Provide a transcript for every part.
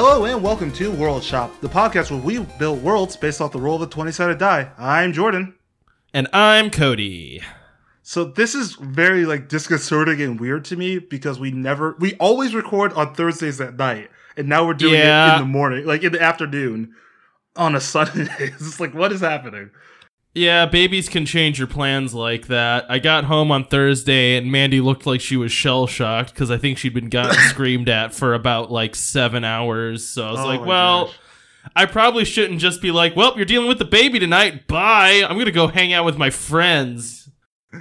Hello and welcome to World Shop, the podcast where we build worlds based off the roll of a 20 sided die. I'm Jordan. And I'm Cody. So this is very like disconcerting and weird to me because we never we always record on Thursdays at night. And now we're doing Yeah. it in the morning, like in the afternoon on a Sunday. it's like what is happening? Yeah, babies can change your plans like that. I got home on Thursday and Mandy looked like she was shell shocked because I think she'd been gotten screamed at for about like seven hours. So I was Oh like, well, gosh. I probably shouldn't just be like, well, you're dealing with the baby tonight. Bye. I'm going to go hang out with my friends.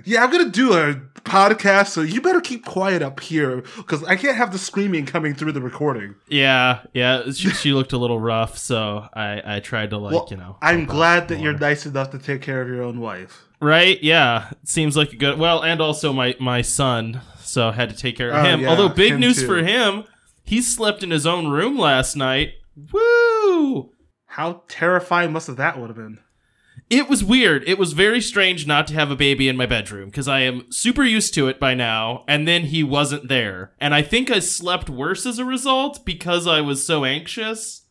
Yeah, I'm gonna do a podcast, so you better keep quiet up here because I can't have the screaming coming through the recording. Yeah, yeah. She, she looked a little rough. So I, I tried to, like, well, you know. I'm glad that more. you're nice enough to take care of your own wife. Right? Yeah. Seems like a good. Well, and also my my son, so I had to take care of Oh, him. yeah, Although big him news too. for him, he slept in his own room last night. Woo! How terrifying must have that would have been? It was weird. It was very strange not to have a baby in my bedroom because I am super used to it by now. And then he wasn't there, and I think I slept worse as a result because I was so anxious.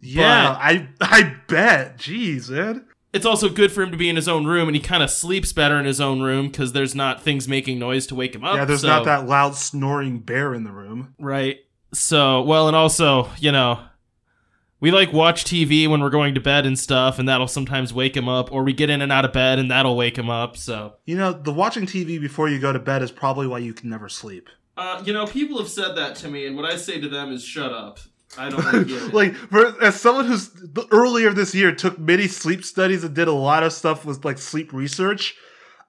Yeah, I I bet. Jeez, man. It's also good for him to be in his own room, and he kind of sleeps better in his own room because there's not things making noise to wake him up. yeah, there's so- not that loud snoring bear in the room. Right. So, well, and also, you know, we like watch TV when we're going to bed and stuff, and that'll sometimes wake him up, or we get in and out of bed and that'll wake him up. So, You know, the watching TV before you go to bed is probably why you can never sleep. uh, you know, people have said that to me, and what I say to them is shut up. I don't want to it. like, for, as someone who's the, earlier this year took many sleep studies and did a lot of stuff with like sleep research,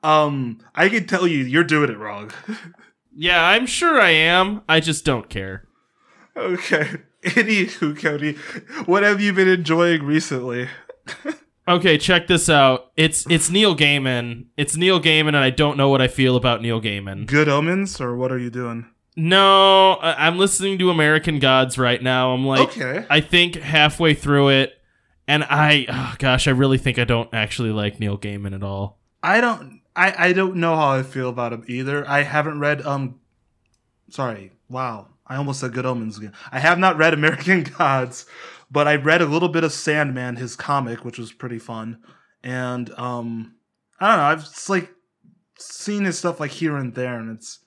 um, I can tell you, you're doing it wrong. yeah, I'm sure I am. I just don't care. okay. Anywho, Cody, what have you been enjoying recently? Okay, check this out. It's it's Neil Gaiman. It's Neil Gaiman, and I don't know what I feel about Neil Gaiman. Good omens, or what are you doing? No, I'm listening to American Gods right now. I'm like, Okay. I think halfway through it, and I, oh gosh, I really think I don't actually like Neil Gaiman at all. I don't I, I don't know how I feel about him either. I haven't read um sorry, wow. I almost said Good Omens again. I have not read American Gods, but I read a little bit of Sandman, his comic, which was pretty fun. And um I don't know, I've just like seen his stuff like here and there and it's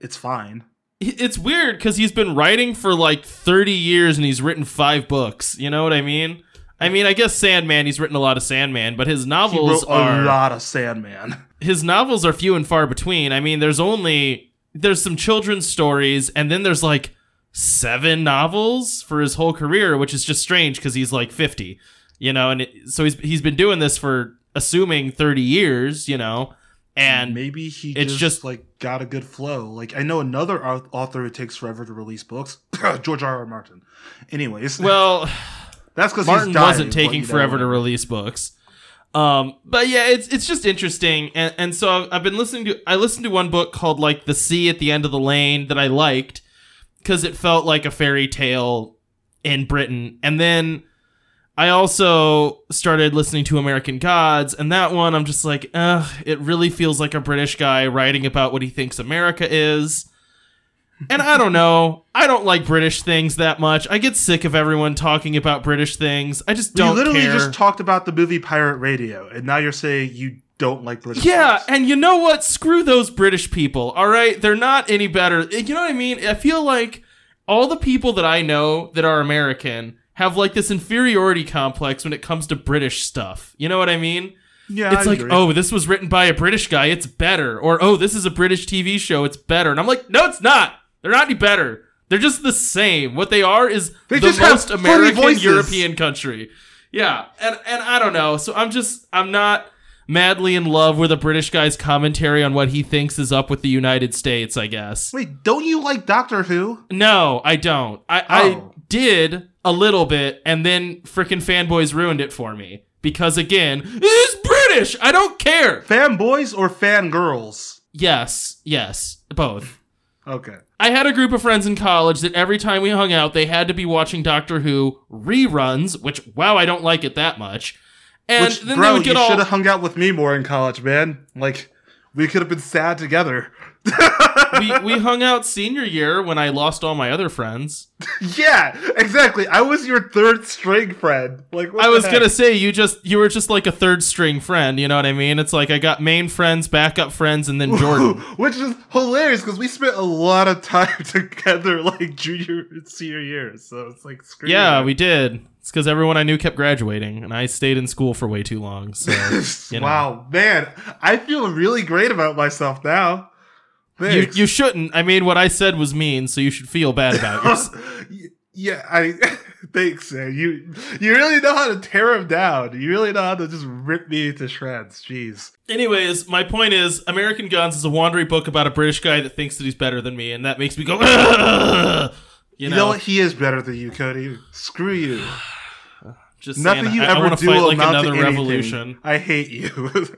it's fine. It's weird because he's been writing for like 30 years and he's written five books. You know what I mean? I mean, I guess Sandman. He's written a lot of Sandman, but his He novels wrote a are lot of Sandman. his novels are few and far between. I mean, there's only there's some children's stories, and then there's like seven novels for his whole career, which is just strange because he's like 50, you know, and it, so he's he's been doing this for assuming 30 years, you know, and maybe he it's just, just- like got a good flow. Like I know another author who takes forever to release books, George R. R. Martin. Anyways, well, that's because Martin dying, wasn't taking forever to release books. Um, but yeah, it's it's just interesting, and and so I've, I've been listening to I listened to one book called like The Sea at the End of the Lane that I liked because it felt like a fairy tale in Britain, and then I also started listening to American Gods, and that one I'm just like, ugh, it really feels like a British guy writing about what he thinks America is. And I don't know. I don't like British things that much. I get sick of everyone talking about British things. I just don't literally care. just talked about the movie Pirate Radio, and now you're saying you don't like British. yeah, things. and you know what? Screw those British people. All right, they're not any better. You know what I mean? I feel like all the people that I know that are American have like this inferiority complex when it comes to British stuff. You know what I mean? yeah, it's I like, agree. oh, this was written by a British guy, it's better. Or, oh, this is a British TV show, it's better. And I'm like, no, it's not. They're not any better. They're just the same. What they are is They the most American. European country. Yeah. And and I don't know. So I'm just I'm not madly in love with a British guy's commentary on what he thinks is up with the United States, I guess. wait, don't you like Doctor Who? No, I don't. I, Oh. I did a little bit, and then freaking fanboys ruined it for me. Because again, it's British! I don't care! Fanboys or fangirls? Yes, yes, both. Okay. I had a group of friends in college that every time we hung out, they had to be watching Doctor Who reruns, which, wow, I don't like it that much. And Which, then bro, they would you get should have hung out with me more in college, man. Like, we could have been sad together. We we hung out senior year when I lost all my other friends. yeah, exactly. I was your third string friend. Like what I was heck? gonna say you just you were just like a third string friend. You know what I mean? It's like I got main friends, backup friends, and then Jordan. Which is hilarious because we spent a lot of time together, like junior and senior years. So it's like, screw yeah, we did. It's because everyone I knew kept graduating, and I stayed in school for way too long. So you know. wow, man, I feel really great about myself now. You you shouldn't. I mean, what I said was mean, so you should feel bad about yourself. yeah, I thanks, man. You you really know how to tear him down. You really know how to just rip me to shreds. Jeez. Anyways, my point is, American Guns is a wandering book about a British guy that thinks that he's better than me, and that makes me go. You You know, know what? He is better than you, Cody. Screw you. just Nothing saying, you I, I ever to do fight will like amount to another anything. revolution. I hate you.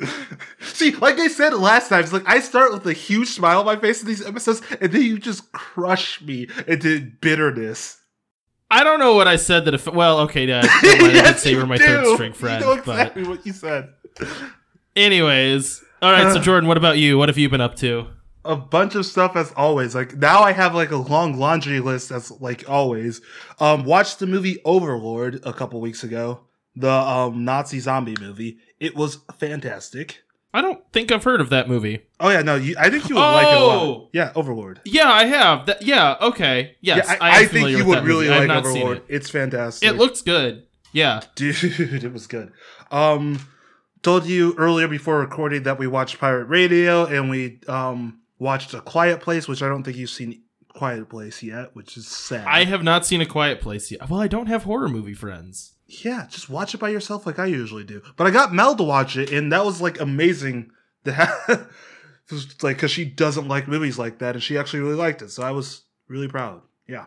See, like I said last time, it's like I start with a huge smile on my face in these episodes, and then you just crush me into bitterness. I don't know what I said that if well, okay, Dad. never mind, I did Yes, say you were my do. third string friend, You know but exactly what you said. anyways, all right. So Uh. Jordan, what about you? What have you been up to? a bunch of stuff as always. Like now I have like a long laundry list as like always. Um watched the movie Overlord a couple weeks ago. The um Nazi zombie movie. It was fantastic. I don't think I've heard of that movie. Oh yeah, no, you, I think you would like it a Oh! lot. Yeah, Overlord. Yeah, I have. That, yeah, okay. Yes, yeah, I, I, I think you would really movie. Like Overlord. it. It's fantastic. It looks good. Yeah. dude, it was good. Um told you earlier before recording that we watched Pirate Radio and we um watched A Quiet Place, which I don't think you've seen Quiet Place yet, which is sad. I have not seen A Quiet Place yet. Well, I don't have horror movie friends. Yeah, just watch it by yourself like I usually do. But I got Mel to watch it, and that was like amazing. To have, like because she doesn't like movies like that, and she actually really liked it. So I was really proud. Yeah.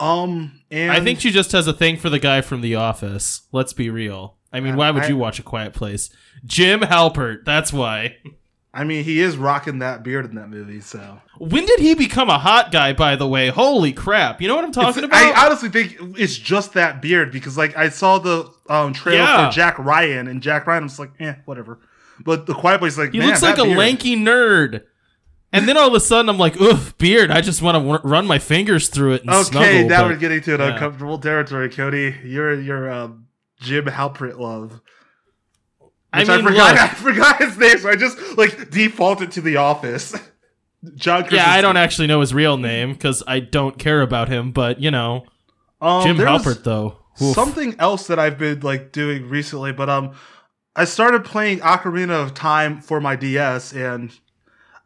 Um, and I think she just has a thing for the guy from The Office. Let's be real. I mean, Uh, why would I- you watch A Quiet Place? Jim Halpert. That's why. I mean he is rocking that beard in that movie. So When did he become a hot guy? By the way, holy crap! You know what I'm talking It's- about? I honestly think it's just that beard because like I saw the um trailer Yeah. for Jack Ryan, and Jack Ryan was like, eh, whatever. But the Quiet Place, like, he looks like a beard. lanky nerd. And then all of a sudden, I'm like, "Oof, beard! I just want to w- run my fingers through it and Okay, snuggle." now but- we're getting to an yeah. uncomfortable territory, Cody. You're your um, Jim Halpert love. I Which mean, forgot. look. I forgot his name, so I just like defaulted to The Office. John. yeah, I don't actually know his real name because I don't care about him. But you know, Um, Jim Halpert though. Oof. Something else that I've been like doing recently, but um, I started playing Ocarina of Time for my DS, and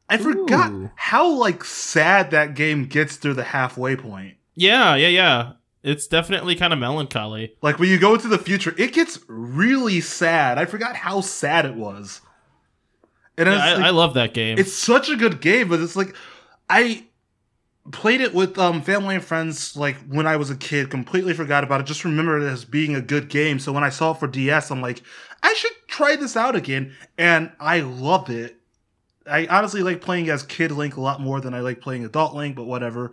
I forgot Ooh. how like sad that game gets through the halfway point. Yeah, yeah, yeah. It's definitely kind of melancholy. Like when you go into the future, it gets really sad. I forgot how sad it was. And Yeah, I, like- I love that game. it's such a good game, but it's like I played it with um family and friends like when I was a kid, completely forgot about it, just remembered it as being a good game. So when I saw it for DS, I'm like, I should try this out again. And I love it. I honestly like playing as Kid Link a lot more than I like playing Adult Link, but whatever.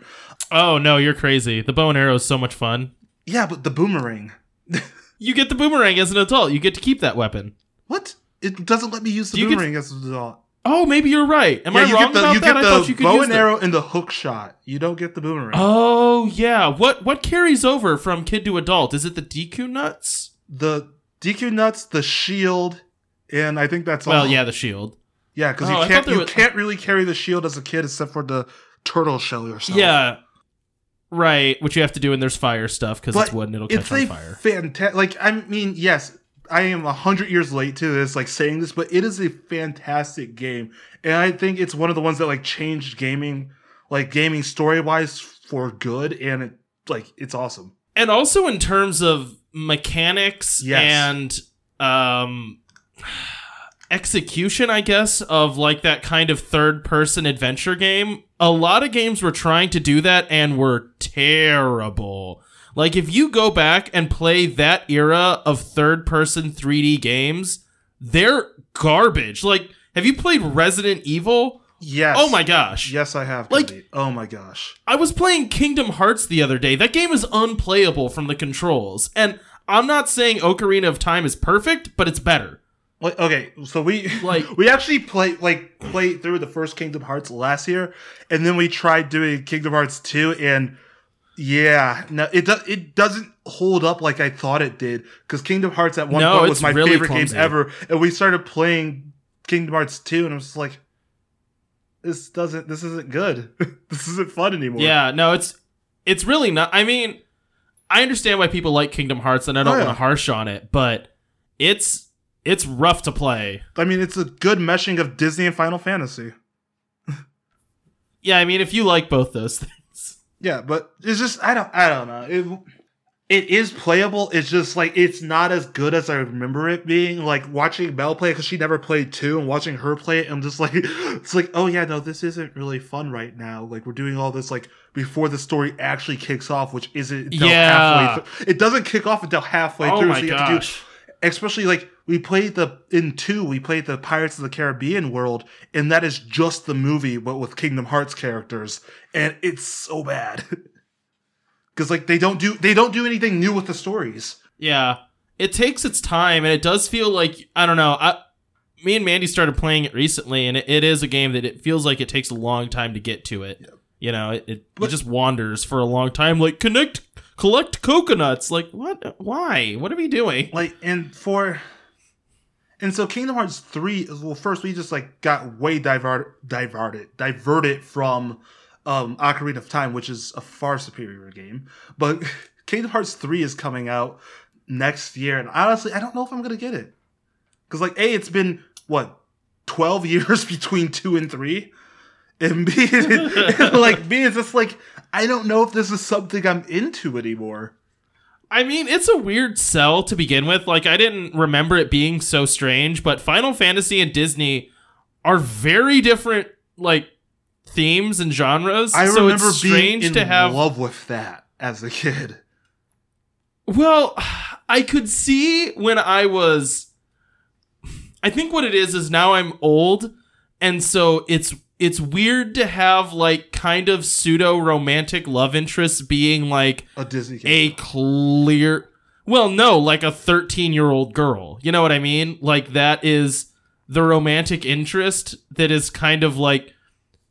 oh no, you're crazy. The bow and arrow is so much fun. Yeah, but the boomerang. You get the boomerang as an adult. You get to keep that weapon. What? It doesn't let me use the you get- boomerang as an adult. Oh, maybe you're right. Am I you wrong get the about you that? get I thought you could bow and the- arrow and the hook shot. You don't get the boomerang. Oh yeah. What what carries over from kid to adult? Is it the Deku nuts? the Deku nuts, the shield, and I think that's all. Well, yeah, the shield. Yeah, because Oh, you can't you was- can't really carry the shield as a kid except for the turtle shell or something. Yeah. Right, which you have to do when there's fire stuff because it's wood and it'll catch on fire. fantastic. Like I mean, yes, I am a hundred years late to this, like saying this, but it is a fantastic game, and I think it's one of the ones that like changed gaming, like gaming story wise for good, and it like it's awesome. and also in terms of mechanics Yes. and um execution i guess of like that kind of third person adventure game a lot of games were trying to do that and were terrible like if you go back and play that era of third person 3d games they're garbage like have you played resident evil Yes. oh my gosh Yes, I have. Like- Cody. oh my gosh. I was playing Kingdom Hearts the other day. That game is unplayable from the controls. And I'm not saying Ocarina of Time is perfect, but it's better. Like, okay, so we Like- we actually play like played through the first Kingdom Hearts last year, and then we tried doing Kingdom Hearts two, and yeah, no, it does it doesn't hold up like I thought it did because Kingdom Hearts at one No, point was my really favorite clumsy. game ever, and we started playing Kingdom Hearts two, and I was like, this doesn't, this isn't good, this isn't fun anymore. Yeah, no, it's it's really not. I mean, I understand why people like Kingdom Hearts, and I don't Oh, yeah. want to harsh on it, but it's it's rough to play. I mean, it's a good meshing of Disney and Final Fantasy. Yeah, I mean, if you like both those things, Yeah, but it's just I don't I don't know. It it is playable. It's just like it's not as good as I remember it being. Like watching Belle play because she never played two, and watching her play it, I'm just like it's like oh yeah no this isn't really fun right now. Like we're doing all this like before the story actually kicks off, which isn't until Yeah. halfway. Through. It doesn't kick off until halfway oh through. my so you have to do gosh, especially like we played the in two we played the pirates of the caribbean world and that is just the movie but with kingdom hearts characters and it's so bad because like they don't do they don't do anything new with the stories yeah, it takes its time, and it does feel like I don't know. I, me and Mandy started playing it recently, and it, it is a game that it feels like it takes a long time to get to it. You know, it, it, But- it just wanders for a long time. Like connect, collect coconuts. Like what? Why? What are we doing? like and for and so kingdom hearts 3 well first we just like got way diverted diverted diverted from um ocarina of time which is a far superior game but kingdom hearts 3 is coming out next year and honestly i don't know if i'm gonna get it because like a it's been what 12 years between 2 and 3 and b like b it's just like i don't know if this is something i'm into anymore I mean, it's a weird sell to begin with. Like, I didn't remember it being so strange, but Final Fantasy and Disney are very different, like, themes and genres. I so remember it's being strange in to have. love with that as a kid. Well, I could see when I was. I think what it is is now I'm old, and so it's it's weird to have like kind of pseudo romantic love interests being like A Disney kid. a clear well no like a 13 year old girl you know what i mean like that is the romantic interest that is kind of like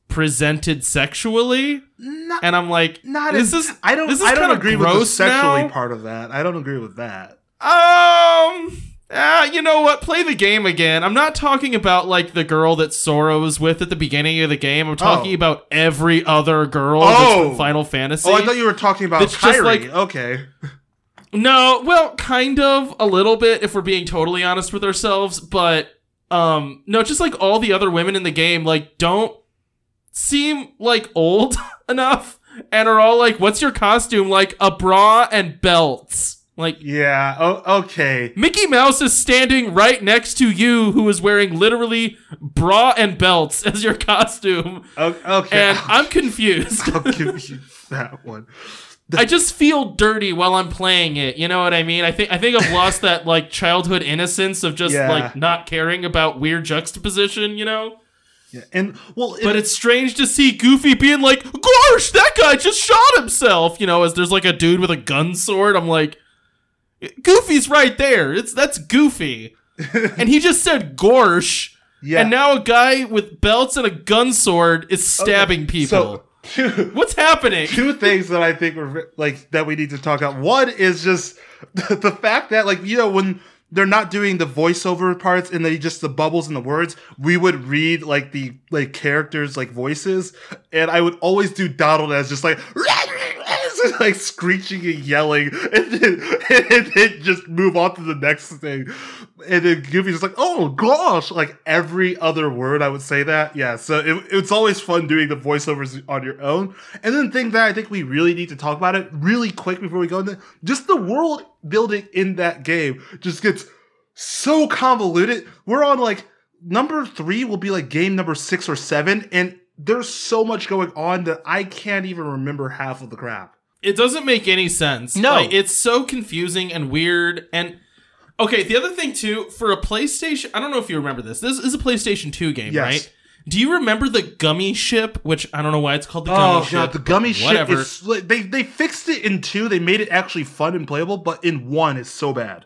presented sexually not, and i'm like not this is I don't this is I don't agree with the sexually now. part of that. I don't agree with that. um ah, you know what play the game again i'm not talking about like the girl that sora was with at the beginning of the game i'm talking Oh. about every other girl that's Oh. from final fantasy Oh, I thought you were talking about It's just Kairi. like- okay. No, well, kind of a little bit if we're being totally honest with ourselves, but um no, just like all the other women in the game like don't seem like old enough and are all like what's your costume like a bra and belts. Like Yeah. Oh, okay. Mickey Mouse is standing right next to you who is wearing literally bra and belts as your costume O- Okay. and I'm confused. I'll give you that one. I just feel dirty while I'm playing it. You know what I mean? I think I think I've lost that like childhood innocence of just Yeah. like not caring about weird juxtaposition, you know? Yeah. And well, But it's strange to see Goofy being like, "Gosh, that guy just shot himself." You know, as there's like a dude with a gun sword. I'm like, Goofy's right there. It's that's Goofy, and he just said "gorsh," yeah. and now a guy with belts and a gun sword is stabbing people. So two, What's happening? two things that I think were like that we need to talk about. One is just the fact that like you know when they're not doing the voiceover parts and they just the bubbles and the words, we would read like the like characters like voices, and I would always do Donald as just like. like screeching and yelling, and then, and then just move on to the next thing. And then Goofy's just like, "Oh gosh!" Like every other word, I would say that. Yeah, so it, it's always fun doing the voiceovers on your own. And then the thing that I think we really need to talk about it really quick before we go into just the world building in that game just gets so convoluted. We're on like number three will be like game number six or seven, and there's so much going on that I can't even remember half of the crap. It doesn't make any sense. No. Like, it's so confusing and weird. And okay, the other thing too, for a PlayStation, I don't know if you remember this. This is a PlayStation 2 game, Yes. right? Do you remember the gummy ship? Which I don't know why it's called the Oh gummy ship. god, the gummy ship. Whatever. is they they fixed it in two. They made it actually fun and playable, but in one it's so bad.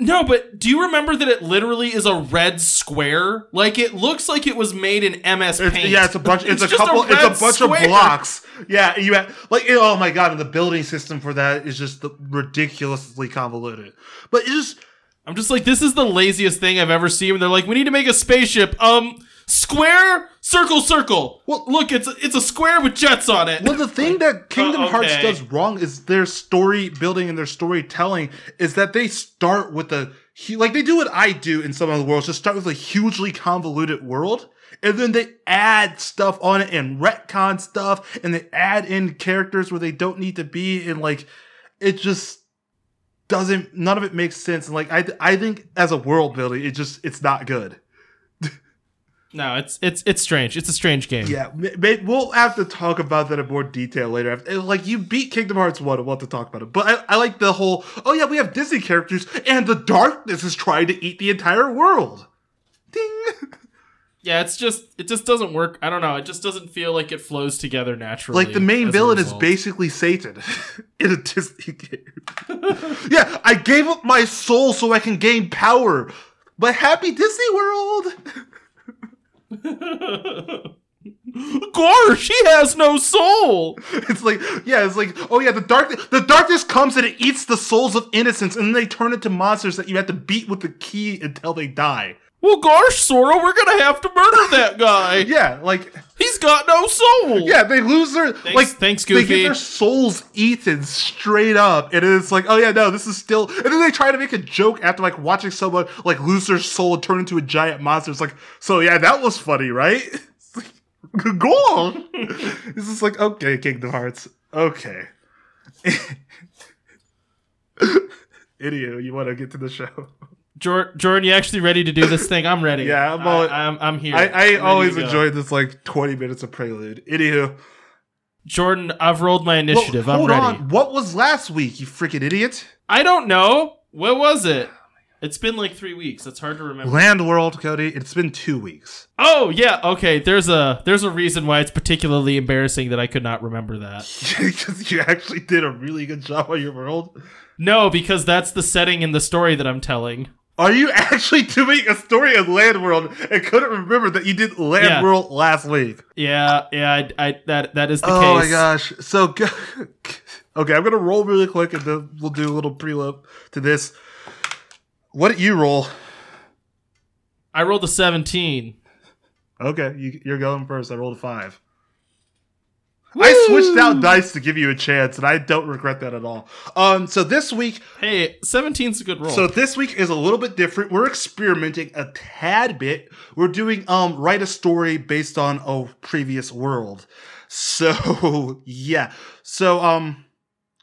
No, but do you remember that it literally is a red square? Like it looks like it was made in MS It's, Paint. yeah, it's a bunch. It's, a couple. red it's a bunch square. of blocks. Yeah, you have, like it- oh my god, and the building system for that is just ridiculously convoluted. But it's just I'm just like, this is the laziest thing I've ever seen. When they're like, we need to make a spaceship. Um, square, circle, circle. Well- look, it's it's a square with jets on it. well, the thing that Kingdom uh, Hearts does wrong is their story building and their storytelling is that they start with a like they do what I do in some of the worlds, just start with a hugely convoluted world. And then they add stuff on it and retcon stuff, and they add in characters where they don't need to be, and like it just doesn't none of it makes sense and like i i think as a world building it just it's not good no, it's it's it's strange. It's a strange game. yeah we'll have to talk about that in more detail later like you beat kingdom hearts 1 we'll have to talk about it but I, I like the whole oh yeah we have disney characters and the darkness is trying to eat the entire world ding Yeah, it's just it just doesn't work. I don't know. It just doesn't feel like it flows together naturally. like the main villain is basically satan in a disney game yeah i gave up my soul so i can gain power but happy disney world Gore, she has no soul. It's like, yeah, it's like, oh yeah, the dark, the darkness comes and it eats the souls of innocence, and then they turn into monsters that you have to beat with the key until they die. Well, gosh, Sora, we're gonna have to murder that guy. Yeah, like, He's got no soul. yeah, they lose their like, thanks, they get their souls eaten straight up, and it's like, oh yeah, no, this is still, and then they try to make a joke after like watching someone like lose their soul and turn into a giant monster. It's like, so yeah, that was funny, right? It's like, Go on. this is like, okay, Kingdom Hearts, okay. Idiot, you want to get to the show? Jor- Jordan, you actually ready to do this thing? I'm ready. Yeah, I'm I, all- I'm, I'm here. I, I always enjoyed this like 20 minutes of prelude. Anywho, Jordan, I've rolled my initiative. Well, I'm ready. on. What was last week, you freaking idiot? I don't know. What was it? It's been like three weeks. It's hard to remember. Land World, Cody. It's been two weeks. Oh yeah, okay. There's a there's a reason why it's particularly embarrassing that I could not remember that. Because you actually did a really good job on your world. No, because that's the setting in the story that I'm telling. Are you actually doing a story of Land World and couldn't remember that you did Land Yeah. World last week? Yeah, yeah. I, I that that is the oh case. Oh my gosh. So, okay, I'm going to roll really quick and then we'll do a little prelude to this. What did you roll? I rolled a 17. Okay, you, you're going first. I rolled a five. I switched out dice to give you a chance, and I don't regret that at all. Um, so this week, Hey, 17's a good roll. so this week is a little bit different. We're experimenting a tad bit. We're doing um write a story based on a previous world. So yeah. So um,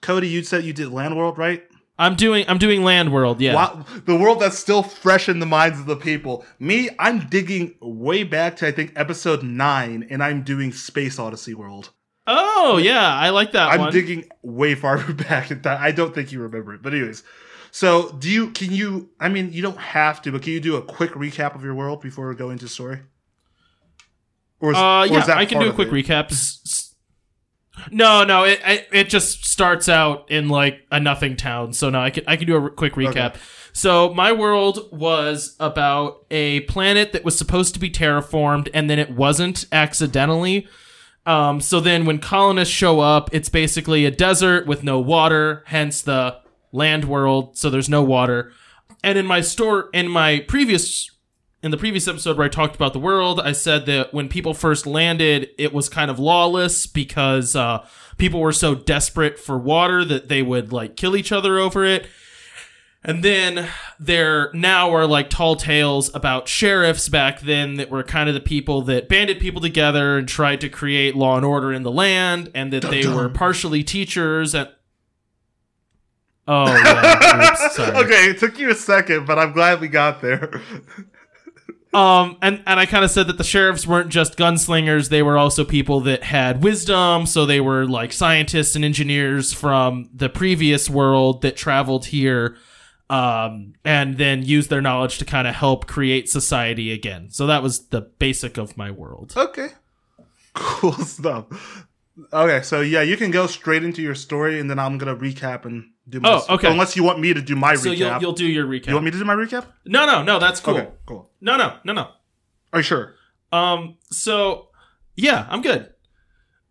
Cody, you said you did Land World, right? I'm doing I'm doing Land World. Yeah. Wow, the world that's still fresh in the minds of the people. Me, I'm digging way back to I think episode nine, and I'm doing Space Odyssey World. Oh yeah, I like that I'm one. digging way far back at that. I don't think you remember it, but anyways. So, do you? Can you? I mean, you don't have to, but can you do a quick recap of your world before we go into story? Or is, uh or yeah, is that I can do a quick it? recap. No, no, it, it it just starts out in like a nothing town. So no, I can I can do a quick recap. So my world was about a planet that was supposed to be terraformed and then it wasn't accidentally. Um, so then when colonists show up, it's basically a desert with no water, hence the land world. So there's no water. And in my store, in my previous, in the previous episode where I talked about the world, I said that when people first landed, it was kind of lawless because uh, people were so desperate for water that they would like kill each other over it. And then there now are like tall tales about sheriffs back then that were kind of the people that banded people together and tried to create law and order in the land, and that they Dun-dun. were partially teachers and. Oh, yeah. Oops, okay, it took you a second, but I'm glad we got there. Um, and, and I kind of said that the sheriffs weren't just gunslingers, they were also people that had wisdom. So they were like scientists and engineers from the previous world that traveled here um, and then use their knowledge to kind of help create society again. So that was the basic of my world. okay, cool stuff. Okay, so yeah, you can go straight into your story, and then I'm gonna recap and do my. Oh, okay. Unless you want me to do my So recap. you'll you'll do your recap. You want me to do my recap? no, no, no. That's cool. Okay, cool. No, no, no, no. Are you sure? Um. So yeah, I'm good.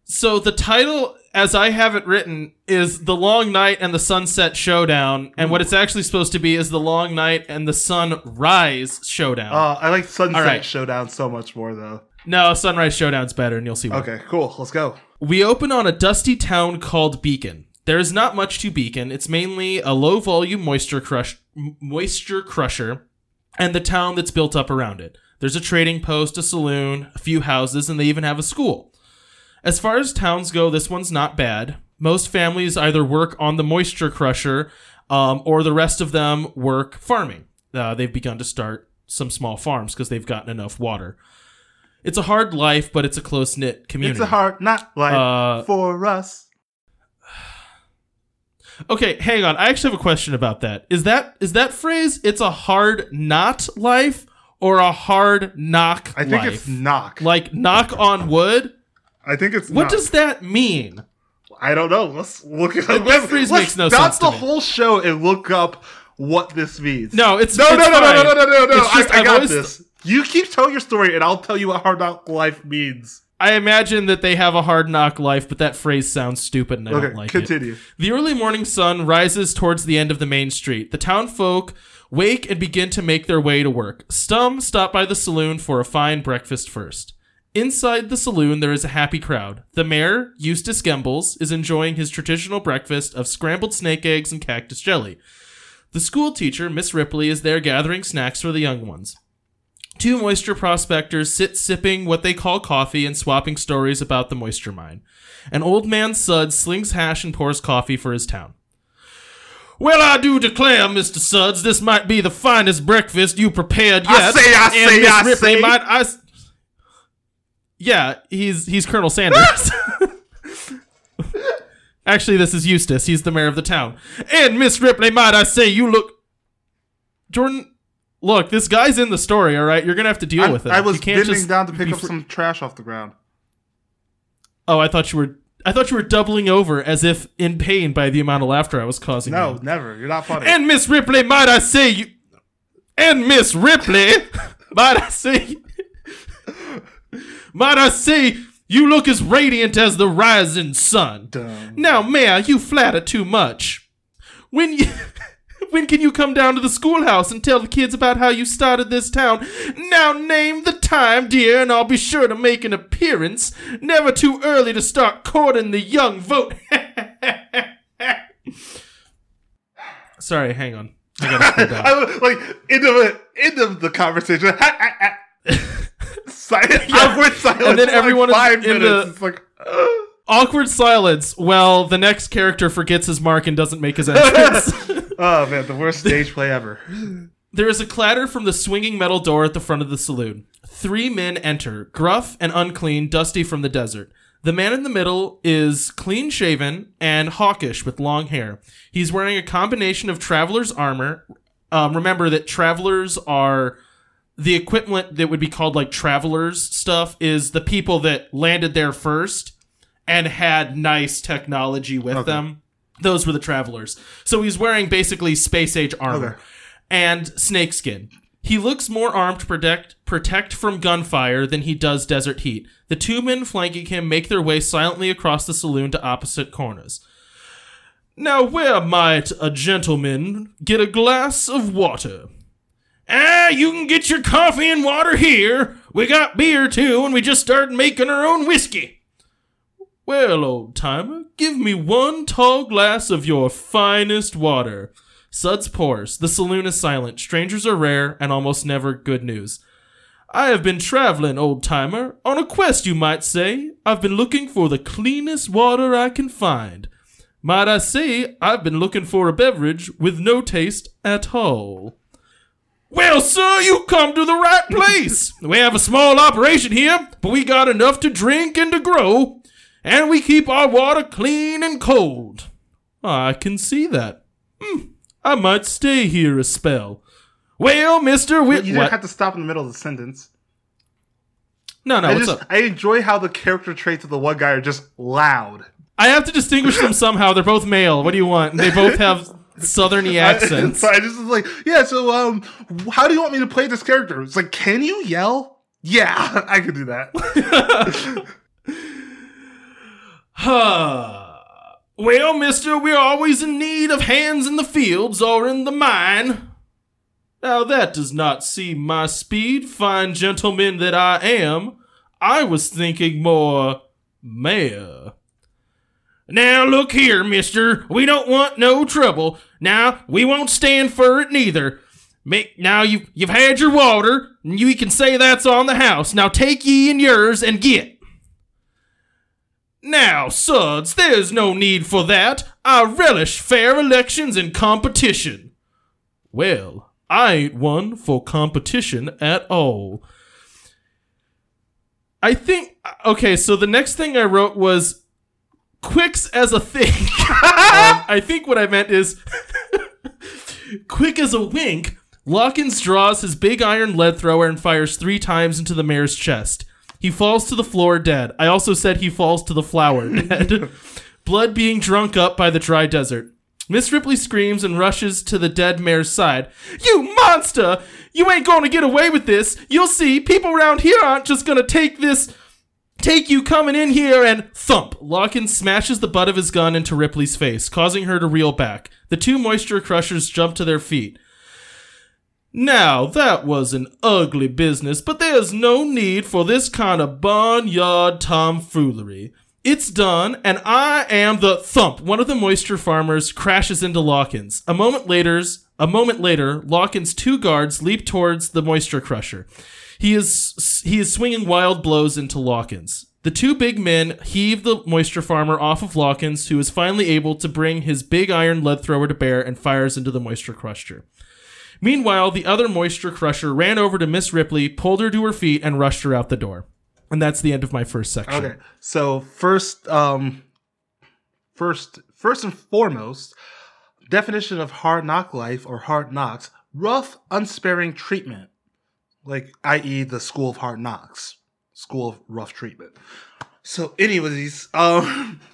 So the title, as I have it written, is "The Long Night and the Sunset Showdown," and what it's actually supposed to be is "The Long Night and the Sunrise Showdown." Uh, I like Sunset right. Showdown so much more though. no, Sunrise Showdown's better, and you'll see why. Okay, cool. Let's go. We open on a dusty town called Beacon. There is not much to Beacon. It's mainly a low volume moisture crush moisture crusher and the town that's built up around it. There's a trading post, a saloon, a few houses, and they even have a school. As far as towns go, this one's not bad. Most families either work on the moisture crusher um, or the rest of them work farming. Uh, they've begun to start some small farms because they've gotten enough water. It's a hard life, but it's a close knit community. It's a hard not life Uh, for us. Okay, hang on. I actually have a question about that. Is that is that phrase it's a hard not life or a hard knock I think life? it's knock. like knock on wood? I think it's What knock. does that mean? I don't know. Let's look at That let's, phrase let's makes no stop sense the whole show and look up what this means. No, it's no, it's no, no, no, no, no, no, no, no. I, I got this. You keep telling your story, and I'll tell you what hard knock life means. I imagine that they have a hard knock life, but that phrase sounds stupid and I Okay, don't like it. continue. The early morning sun rises towards the end of the main street. The town folk wake and begin to make their way to work. Stum stop by the saloon for a fine breakfast first. Inside the saloon, there is a happy crowd. The mayor, Eustace Gembles, is enjoying his traditional breakfast of scrambled snake eggs and cactus jelly. The school teacher, Miss Ripley, is there gathering snacks for the young ones. Two moisture prospectors sit sipping what they call coffee and swapping stories about the moisture mine. An old man Suds slings hash and pours coffee for his town. Well, I do declare, Mr. Suds, this might be the finest breakfast you prepared I yet. say, I and say, Miss I Ripley say. might I Yeah, he's he's Colonel Sanders. Actually, this is Eustace. He's the mayor of the town. And Miss Ripley, might I say, you look Jordan, look, this guy's in the story, all right? You're going to have to deal I, with it. I was you can't bending down to pick up fr- some trash off the ground. Oh, I thought you were I thought you were doubling over as if in pain by the amount of laughter I was causing. No, you. never. You're not funny. And Miss Ripley, might I say you and Miss Ripley, might I say might I say you look as radiant as the rising sun. Dumb. Now, Mayor, you flatter too much. When you when can you come down to the schoolhouse and tell the kids about how you started this town? Now name the time, dear, and I'll be sure to make an appearance. Never too early to start courting the young vote. Sorry, hang on. I gotta slow down. I like end of it, end of the conversation. Silent, awkward silence. And then like, everyone is five in minutes. the- It's like Awkward silence. Well, the next character forgets his mark and doesn't make his entrance. oh man, the worst stage play ever. There is a clatter from the swinging metal door at the front of the saloon. Three men enter, gruff and unclean, dusty from the desert. The man in the middle is clean shaven and hawkish with long hair. He's wearing a combination of traveler's armor. Um, remember that travelers are the equipment that would be called like travelers stuff is the people that landed there first and had nice technology with Okay. them. Those were the travelers. So he's wearing basically space age armor Okay. and snakeskin. He looks more armed to protect protect from gunfire than he does desert heat. The two men flanking him make their way silently across the saloon to opposite corners. Now, where might a gentleman get a glass of water? Ah, you can get your coffee and water here. We got beer too, and we just started making our own whiskey. Well, old timer, give me one tall glass of your finest water. Suds pours. The saloon is silent. Strangers are rare and almost never good news. I have been traveling, old timer, on a quest, you might say. I've been looking for the cleanest water I can find. Might I say, I've been looking for a beverage with no taste at all. Well, sir, you come to the right place. we have a small operation here, but we got enough to drink and to grow, and we keep our water clean and cold. I can see that. Hmm, I might stay here a spell. Well, Mister, You Whit- didn't what? have to stop in the middle of the sentence. No, no, I what's just up? I enjoy how the character traits of the one guy are just loud. I have to distinguish them somehow. They're both male. What do you want? They both have southerny accents. so I just was like, yeah. So um, how do you want me to play this character? It's like, can you yell? Yeah, I could do that. Huh. well, mister, we're always in need of hands in the fields or in the mine. Now that does not seem my speed, fine gentleman that I am. I was thinking more mayor. Now look here, mister, we don't want no trouble. Now, we won't stand for it neither. Make, now you've, you've had your water, and you can say that's on the house. Now take ye and yours and get. Now, suds, there's no need for that. I relish fair elections and competition. Well, I ain't one for competition at all. I think. Okay, so the next thing I wrote was quicks as a thing. um, I think what I meant is quick as a wink. Lockins draws his big iron lead thrower and fires three times into the mayor's chest. He falls to the floor dead. I also said he falls to the flower dead. Blood being drunk up by the dry desert. Miss Ripley screams and rushes to the dead mayor's side. You monster! You ain't gonna get away with this! You'll see, people around here aren't just gonna take this. Take you coming in here and thump! Lockins smashes the butt of his gun into Ripley's face, causing her to reel back. The two moisture crushers jump to their feet. Now, that was an ugly business, but there's no need for this kind of barnyard tomfoolery. It's done, and I am the thump. One of the moisture farmers crashes into Lawkins. A moment later, a moment later, Lawkins' two guards leap towards the moisture crusher. He is he is swinging wild blows into Lawkins. The two big men heave the moisture farmer off of Lawkins, who is finally able to bring his big iron lead thrower to bear and fires into the moisture crusher. Meanwhile, the other moisture crusher ran over to Miss Ripley, pulled her to her feet, and rushed her out the door. And that's the end of my first section. Okay, so first, um, first, first and foremost, definition of hard knock life or hard knocks: rough, unsparing treatment, like i.e. the school of hard knocks, school of rough treatment. So, anyways, um.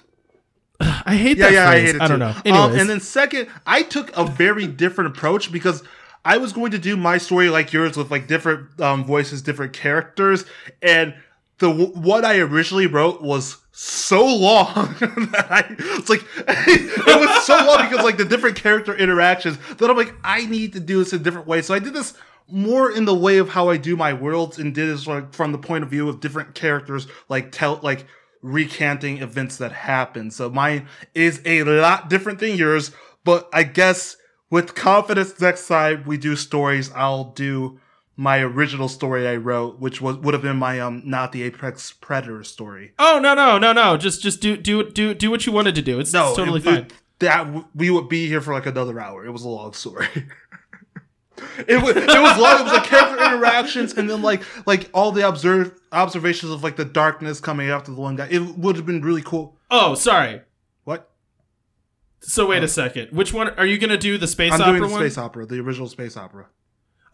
I hate yeah, that yeah, I hate it I, don't know. Um, and then second, I took a very different approach because I was going to do my story like yours with like different um, voices, different characters, and the what I originally wrote was so long that I it's like it was so long because like the different character interactions that I'm like I need to do this in a different way. So I did this more in the way of how I do my worlds and did this like from the point of view of different characters, like tell like recanting events that happen. So mine is a lot different than yours, but I guess with confidence next time we do stories, I'll do my original story I wrote, which was would have been my um not the apex predator story. oh no, no, no, no. Just, just do, do, do, do what you wanted to do. It's, No, it's totally it- fine. it- that we would be here for like another hour. It was a long story. it was it was long. It was like character interactions and then like like all the observe observations of like the darkness coming after the one guy. It would have been really cool. oh, sorry. What? So wait a second. Which one are you gonna do? The space. I'm opera doing the one? space opera, the original space opera.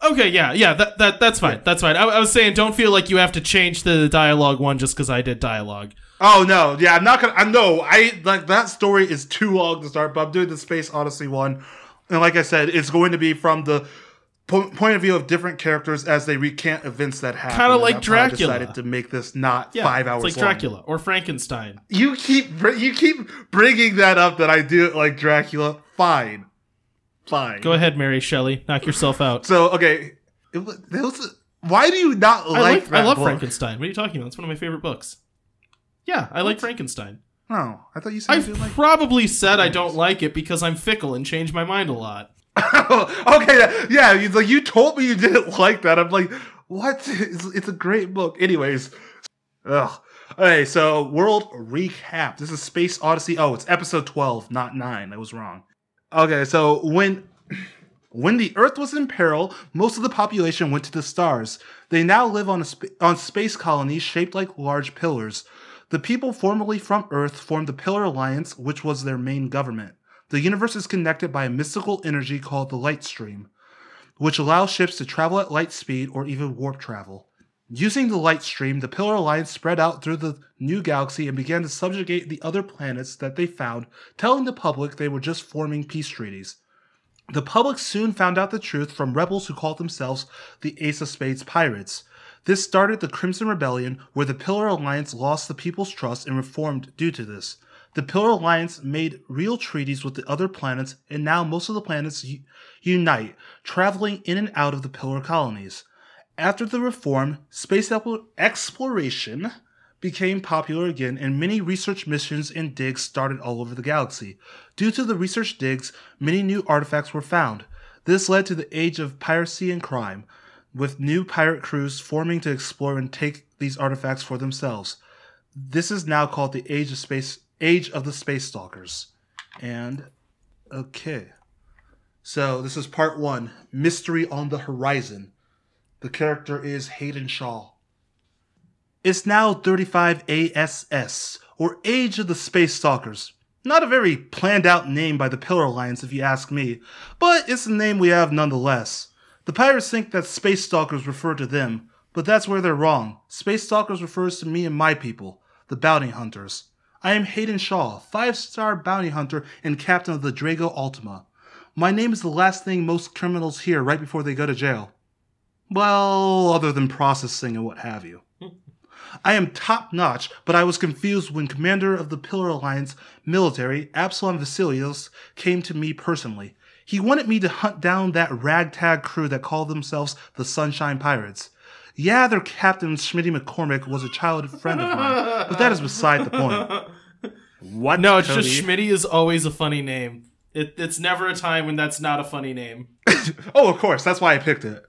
Okay, yeah, yeah. That, that that's fine. That's fine. I, I was saying, don't feel like you have to change the dialogue one just because I did dialogue. Oh no, yeah, I'm not gonna. I know I like that story is too long to start, but I'm doing the Space Odyssey one, and like I said, it's going to be from the po- point of view of different characters as they recant events that happen. Kinda like that's I Dracula. decided to make this not Yeah, five hours It's like long. Dracula or Frankenstein. You keep you keep bringing that up that I do it like Dracula. Fine, fine. Go ahead, Mary Shelley. Knock yourself out. So okay, it was, it was- why do you not I like? like. I love book? Frankenstein. What are you talking about? It's one of my favorite books. Yeah, I like Frankenstein. No, I thought you said I've didn't like. probably said I don't like it because I'm fickle and change my mind a lot. okay, yeah. It's like you told me you didn't like that. I'm like, what? It's, it's a great book. Anyways, ugh. Okay, so world recap. This is Space Odyssey. Oh, it's episode twelve, not nine. I was wrong. Okay, so when when the Earth was in peril, most of the population went to the stars. They now live on sp- on space colonies shaped like large pillars. The people formerly from Earth formed the Pillar Alliance, which was their main government. The universe is connected by a mystical energy called the light stream, which allows ships to travel at light speed or even warp travel. Using the light stream, the Pillar Alliance spread out through the new galaxy and began to subjugate the other planets that they found, telling the public they were just forming peace treaties. The public soon found out the truth from rebels who called themselves the Ace of Spades Pirates. This started the Crimson Rebellion, where the Pillar Alliance lost the people's trust and reformed due to this. The Pillar Alliance made real treaties with the other planets, and now most of the planets u- unite, traveling in and out of the Pillar colonies. After the reform, space exploration became popular again, and many research missions and digs started all over the galaxy. Due to the research digs, many new artifacts were found. This led to the age of piracy and crime, with new pirate crews forming to explore and take these artifacts for themselves. This is now called the Age of Space Age of the Space Stalkers. And okay. So this is part 1, Mystery on the Horizon. The character is Hayden Shaw. It's now 35 ASS, or Age of the Space Stalkers. Not a very planned out name by the Pillar Alliance, if you ask me, but it's a name we have nonetheless. The pirates think that Space Stalkers refer to them, but that's where they're wrong. Space Stalkers refers to me and my people, the Bounty Hunters. I am Hayden Shaw, five star bounty hunter and captain of the Drago Ultima. My name is the last thing most criminals hear right before they go to jail. Well, other than processing and what have you. I am top notch, but I was confused when Commander of the Pillar Alliance military, Absalom Vasilios, came to me personally. He wanted me to hunt down that ragtag crew that called themselves the Sunshine Pirates. Yeah, their captain, Schmitty McCormick, was a childhood friend of mine, but that is beside the point. What? No, it's Cody? just Schmitty is always a funny name. It, it's never a time when that's not a funny name. oh, of course. That's why I picked it.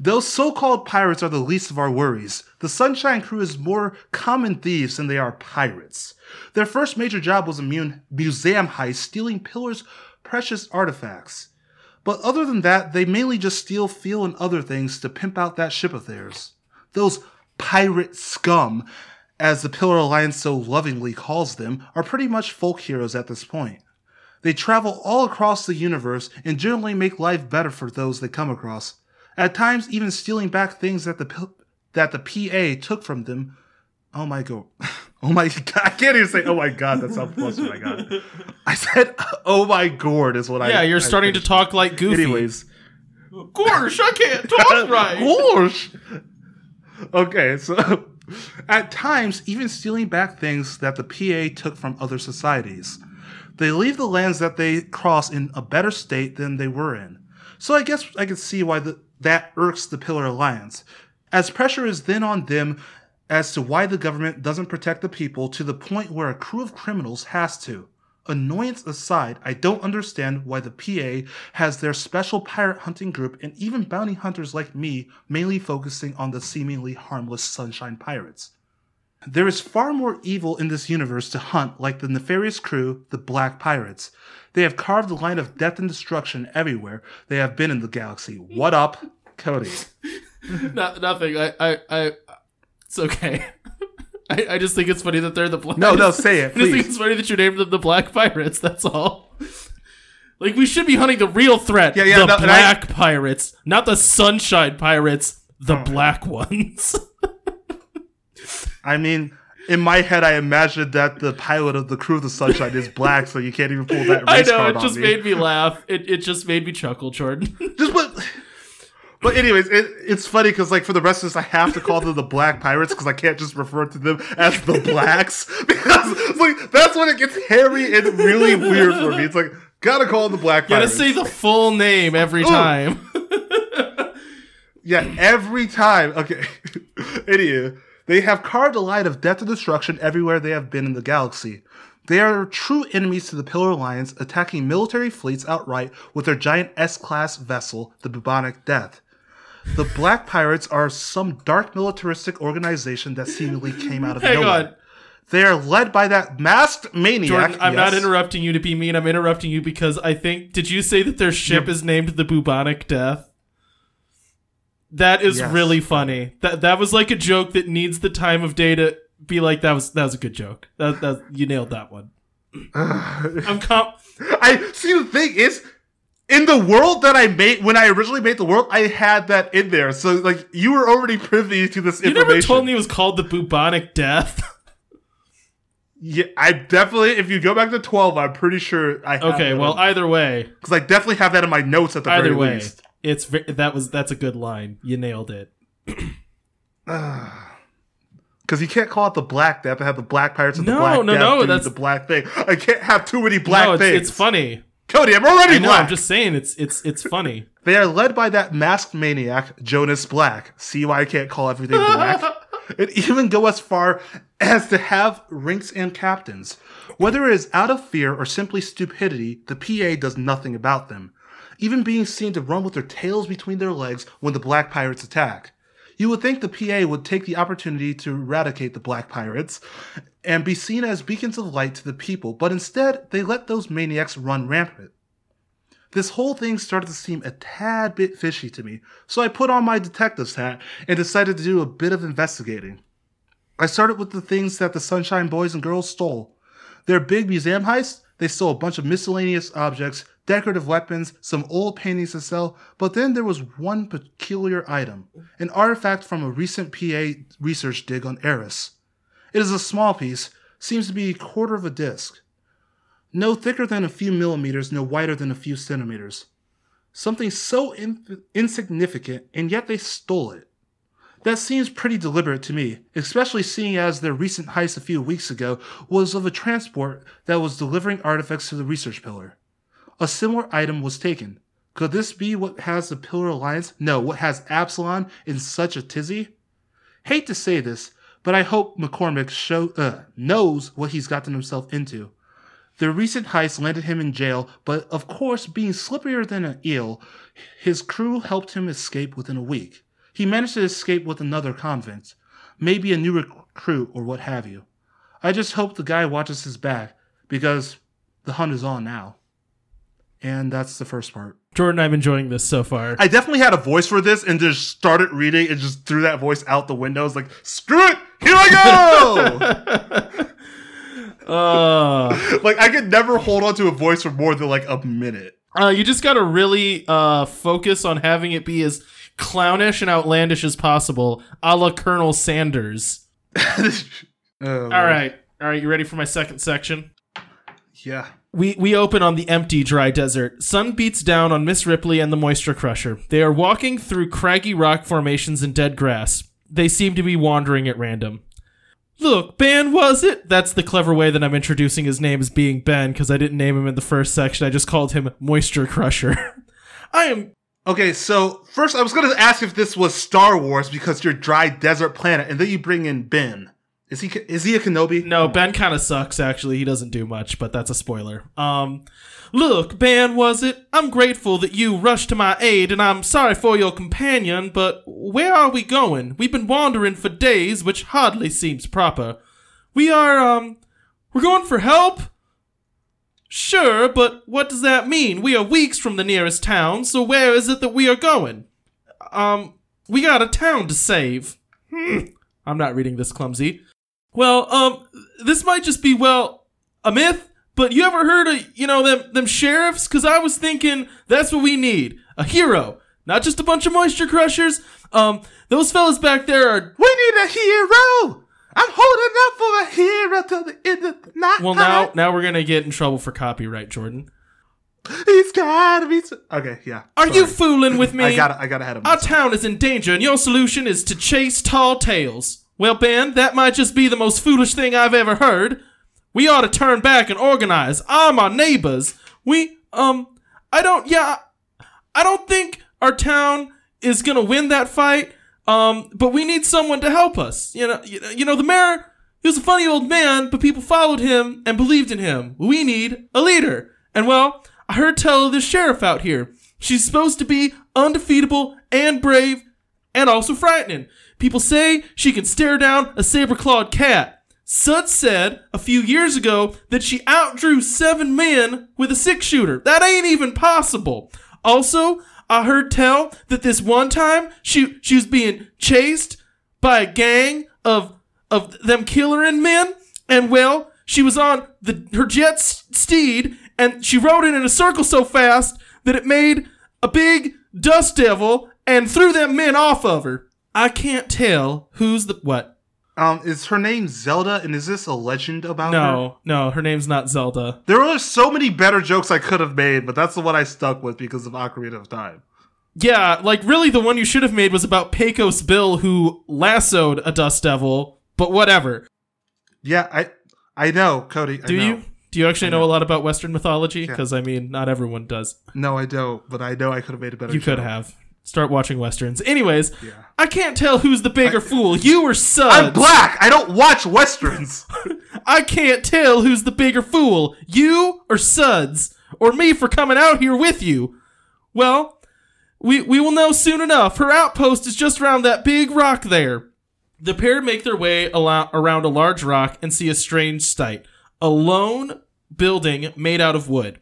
Those so called pirates are the least of our worries. The Sunshine Crew is more common thieves than they are pirates. Their first major job was a mu- museum heist, stealing Pillar's precious artifacts. But other than that, they mainly just steal fuel and other things to pimp out that ship of theirs. Those pirate scum, as the Pillar Alliance so lovingly calls them, are pretty much folk heroes at this point. They travel all across the universe and generally make life better for those they come across. At times, even stealing back things that the that the PA took from them. Oh, oh my god! Oh my god! I can't even say. Oh my god! That's how close I got. I said, "Oh my gourd" is what I. Yeah, you're I starting to talk like Goofy. Anyways, Gosh, I can't talk right. Gosh. Okay, so at times, even stealing back things that the PA took from other societies. They leave the lands that they cross in a better state than they were in. So I guess I can see why the, that irks the Pillar Alliance, as pressure is then on them as to why the government doesn't protect the people to the point where a crew of criminals has to. Annoyance aside, I don't understand why the PA has their special pirate hunting group and even bounty hunters like me mainly focusing on the seemingly harmless Sunshine Pirates. There is far more evil in this universe to hunt, like the nefarious crew, the Black Pirates. They have carved a line of death and destruction everywhere they have been in the galaxy. What up, Cody? No, nothing. I, I, I, it's okay. I, I just think it's funny that they're the black. No, no, say it, I just think please. it's funny that you named them the Black Pirates. That's all. Like we should be hunting the real threat, Yeah, yeah, the no, and I- Black Pirates, not the Sunshine Pirates, the Oh. black ones. I mean, in my head, I imagined that the pilot of the crew of the Sunshine is black, so you can't even pull that I race know card it on just me. made me laugh. It, it just made me chuckle, Jordan. Just but. But anyways, it, it's funny because like for the rest of this, I have to call them the Black Pirates because I can't just refer to them as the Blacks because like that's when it gets hairy and really weird for me. It's like gotta call them the Black Pirates. Gotta say the full name every Ooh. time. Yeah, every time. Okay. Anywho, they have carved a line of death and destruction everywhere they have been in the galaxy. They are true enemies to the Pillar Alliance, attacking military fleets outright with their giant S class vessel, the Bubonic Death. The Black Pirates are some dark militaristic organization that seemingly came out of Hang nowhere. on. They are led by that masked maniac. Jordan, I'm not interrupting you to be mean. I'm interrupting you because I think. Did you say that their ship is named the Bubonic Death? That is Yes. really funny. That that was like a joke that needs the time of day to be like. That was that was a good joke. That, that you nailed that one. I'm com- I see. The thing is, in the world that I made when I originally made the world, I had that in there. So like you were already privy to this You information. You never told me it was called the bubonic death. Yeah, I definitely. If you go back to twelve, I'm pretty sure I. Okay, well, either way, because I definitely have that in my notes at the either very way, least. it's that was that's a good line. You nailed it. Because you can't call it the Black Death and have the Black Pirates and No, the Black no, Death no, that's- the Black thing. I can't have too many black no, it's, things. it's funny. Cody, I'm already I know. black. I'm just saying it's it's it's funny. They are led by that masked maniac, Jonas Black. See why I can't call everything black? and even go as far as to have rinks and captains. Whether it is out of fear or simply stupidity, the PA does nothing about them. Even being seen to run with their tails between their legs when the black pirates attack. You would think the PA would take the opportunity to eradicate the black pirates and be seen as beacons of light to the people, but instead they let those maniacs run rampant. This whole thing started to seem a tad bit fishy to me, so I put on my detective's hat and decided to do a bit of investigating. I started with the things that the Sunshine Boys and Girls stole. Their big museum heist, they stole a bunch of miscellaneous objects, decorative weapons, some old paintings to sell, but then there was one peculiar item an artifact from a recent PA research dig on Eris. It is a small piece, seems to be a quarter of a disc. No thicker than a few millimeters, no wider than a few centimeters. Something so in- insignificant, and yet they stole it. That seems pretty deliberate to me, especially seeing as their recent heist a few weeks ago was of a transport that was delivering artifacts to the research pillar. A similar item was taken. Could this be what has the Pillar Alliance? No, what has Absalom in such a tizzy? Hate to say this, but I hope McCormick show, uh, knows what he's gotten himself into. The recent heist landed him in jail, but of course, being slipperier than an eel, his crew helped him escape within a week. He managed to escape with another convict, maybe a new recruit or what have you. I just hope the guy watches his back, because the hunt is on now. And that's the first part. Jordan, I'm enjoying this so far. I definitely had a voice for this and just started reading and just threw that voice out the window. I was like, screw it, here I go! uh, like, I could never hold on to a voice for more than like a minute. uh, you just gotta really uh, focus on having it be as clownish and outlandish as possible, a la Colonel Oh, Sanders. All right, all right. You ready for my second section? Yeah. We, we open on the empty, dry desert. Sun beats down on Miss Ripley and the Moisture Crusher. They are walking through craggy rock formations and dead grass. They seem to be wandering at random. Look, Ben, was it? That's the clever way that I'm introducing his name as being Ben, because I didn't name him in the first section. I just called him Moisture Crusher. I am. Okay, so first I was going to ask if this was Star Wars because you're dry desert planet, and then you bring in Ben. Is he is he a Kenobi? No, Ben kind of sucks, actually. He doesn't do much, but that's a spoiler. Um. Look, Ben, was it? I'm grateful that you rushed to my aid, and I'm sorry for your companion, but where are we going? We've been wandering for days, which hardly seems proper. We are, um, we're going for help? Sure, but what does that mean? We are weeks from the nearest town, so where is it that we are going? Um, we got a town to save. Hmm. I'm not reading this clumsy. Well, um, this might just be, well, a myth, but you ever heard of, you know, them, them sheriffs? Cause I was thinking that's what we need. A hero. Not just a bunch of moisture crushers. Um, those fellas back there are, We need a hero. I'm holding up for a hero till the end of the night. well, now, now we're gonna get in trouble for copyright, Jordan. he's gotta be. So- okay, yeah. Are sorry. you fooling with me? I got. I got ahead of Our town is in danger, and your solution is to chase tall tales. Well, Ben, that might just be the most foolish thing I've ever heard. We ought to turn back and organize. I'm our neighbors. We, um, I don't, yeah, I don't think our town is gonna win that fight. Um, but we need someone to help us. You know, you know, you know the mayor, he was a funny old man, but people followed him and believed in him. We need a leader. And well, I heard tell of this sheriff out here. She's supposed to be undefeatable and brave and also frightening. People say she can stare down a saber-clawed cat. Sud said a few years ago that she outdrew seven men with a six-shooter. That ain't even possible. Also, I heard tell that this one time she she was being chased by a gang of of them killering men, and well, she was on the her jet steed, and she rode it in a circle so fast that it made a big dust devil and threw them men off of her. I can't tell who's the what. Um, is her name Zelda, and is this a legend about her? No, no, her name's not Zelda. There were so many better jokes I could have made, but that's the one I stuck with because of Ocarina of Time. Yeah, like really the one you should have made was about Pecos Bill who lassoed a dust devil, but whatever. Yeah, I I know, Cody. I Do know. you? Do you actually know. know. a lot about Western mythology? Because I mean, not everyone does. No, I don't, but I know I could have made a better You could have. Start watching westerns. Anyways, Yeah. I can't tell who's the bigger fool, you or Suds. I'm black! I don't watch westerns! I can't tell who's the bigger fool, you or Suds, or me for coming out here with you. Well, we we will know soon enough. Her outpost is just around that big rock there. The pair make their way around a large rock and see a strange sight: a lone building made out of wood.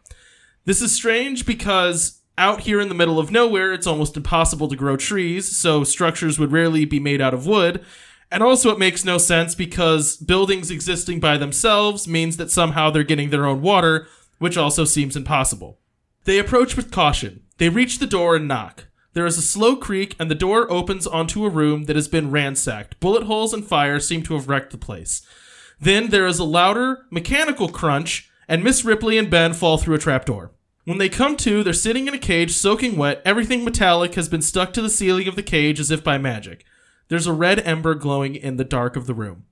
This is strange because out here in the middle of nowhere, it's almost impossible to grow trees, so structures would rarely be made out of wood. And also, it makes no sense because buildings existing by themselves means that somehow they're getting their own water, which also seems impossible. They approach with caution. They reach the door and knock. There is a slow creak, and the door opens onto a room that has been ransacked. Bullet holes and fire seem to have wrecked the place. Then there is a louder, mechanical crunch, and Miss Ripley and Ben fall through a trapdoor. When they come to, they're sitting in a cage soaking wet. Everything metallic has been stuck to the ceiling of the cage as if by magic. There's a red ember glowing in the dark of the room.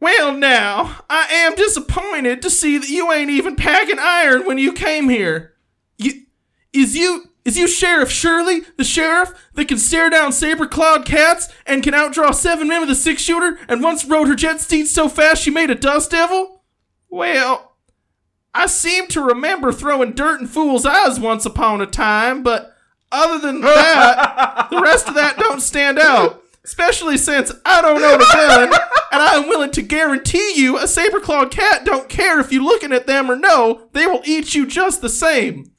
Well, now, I am disappointed to see that you ain't even packing iron when you came here. You, is you, is you Sheriff Shirley, the sheriff that can stare down saber-clawed cats and can outdraw seven men with a six-shooter and once rode her jet steed so fast she made a dust devil? Well, I seem to remember throwing dirt in fools' eyes once upon a time, but other than that, the rest of that don't stand out. Especially since I don't own a gun, and I am willing to guarantee you a saber-clawed cat don't care if you're looking at them or no, they will eat you just the same.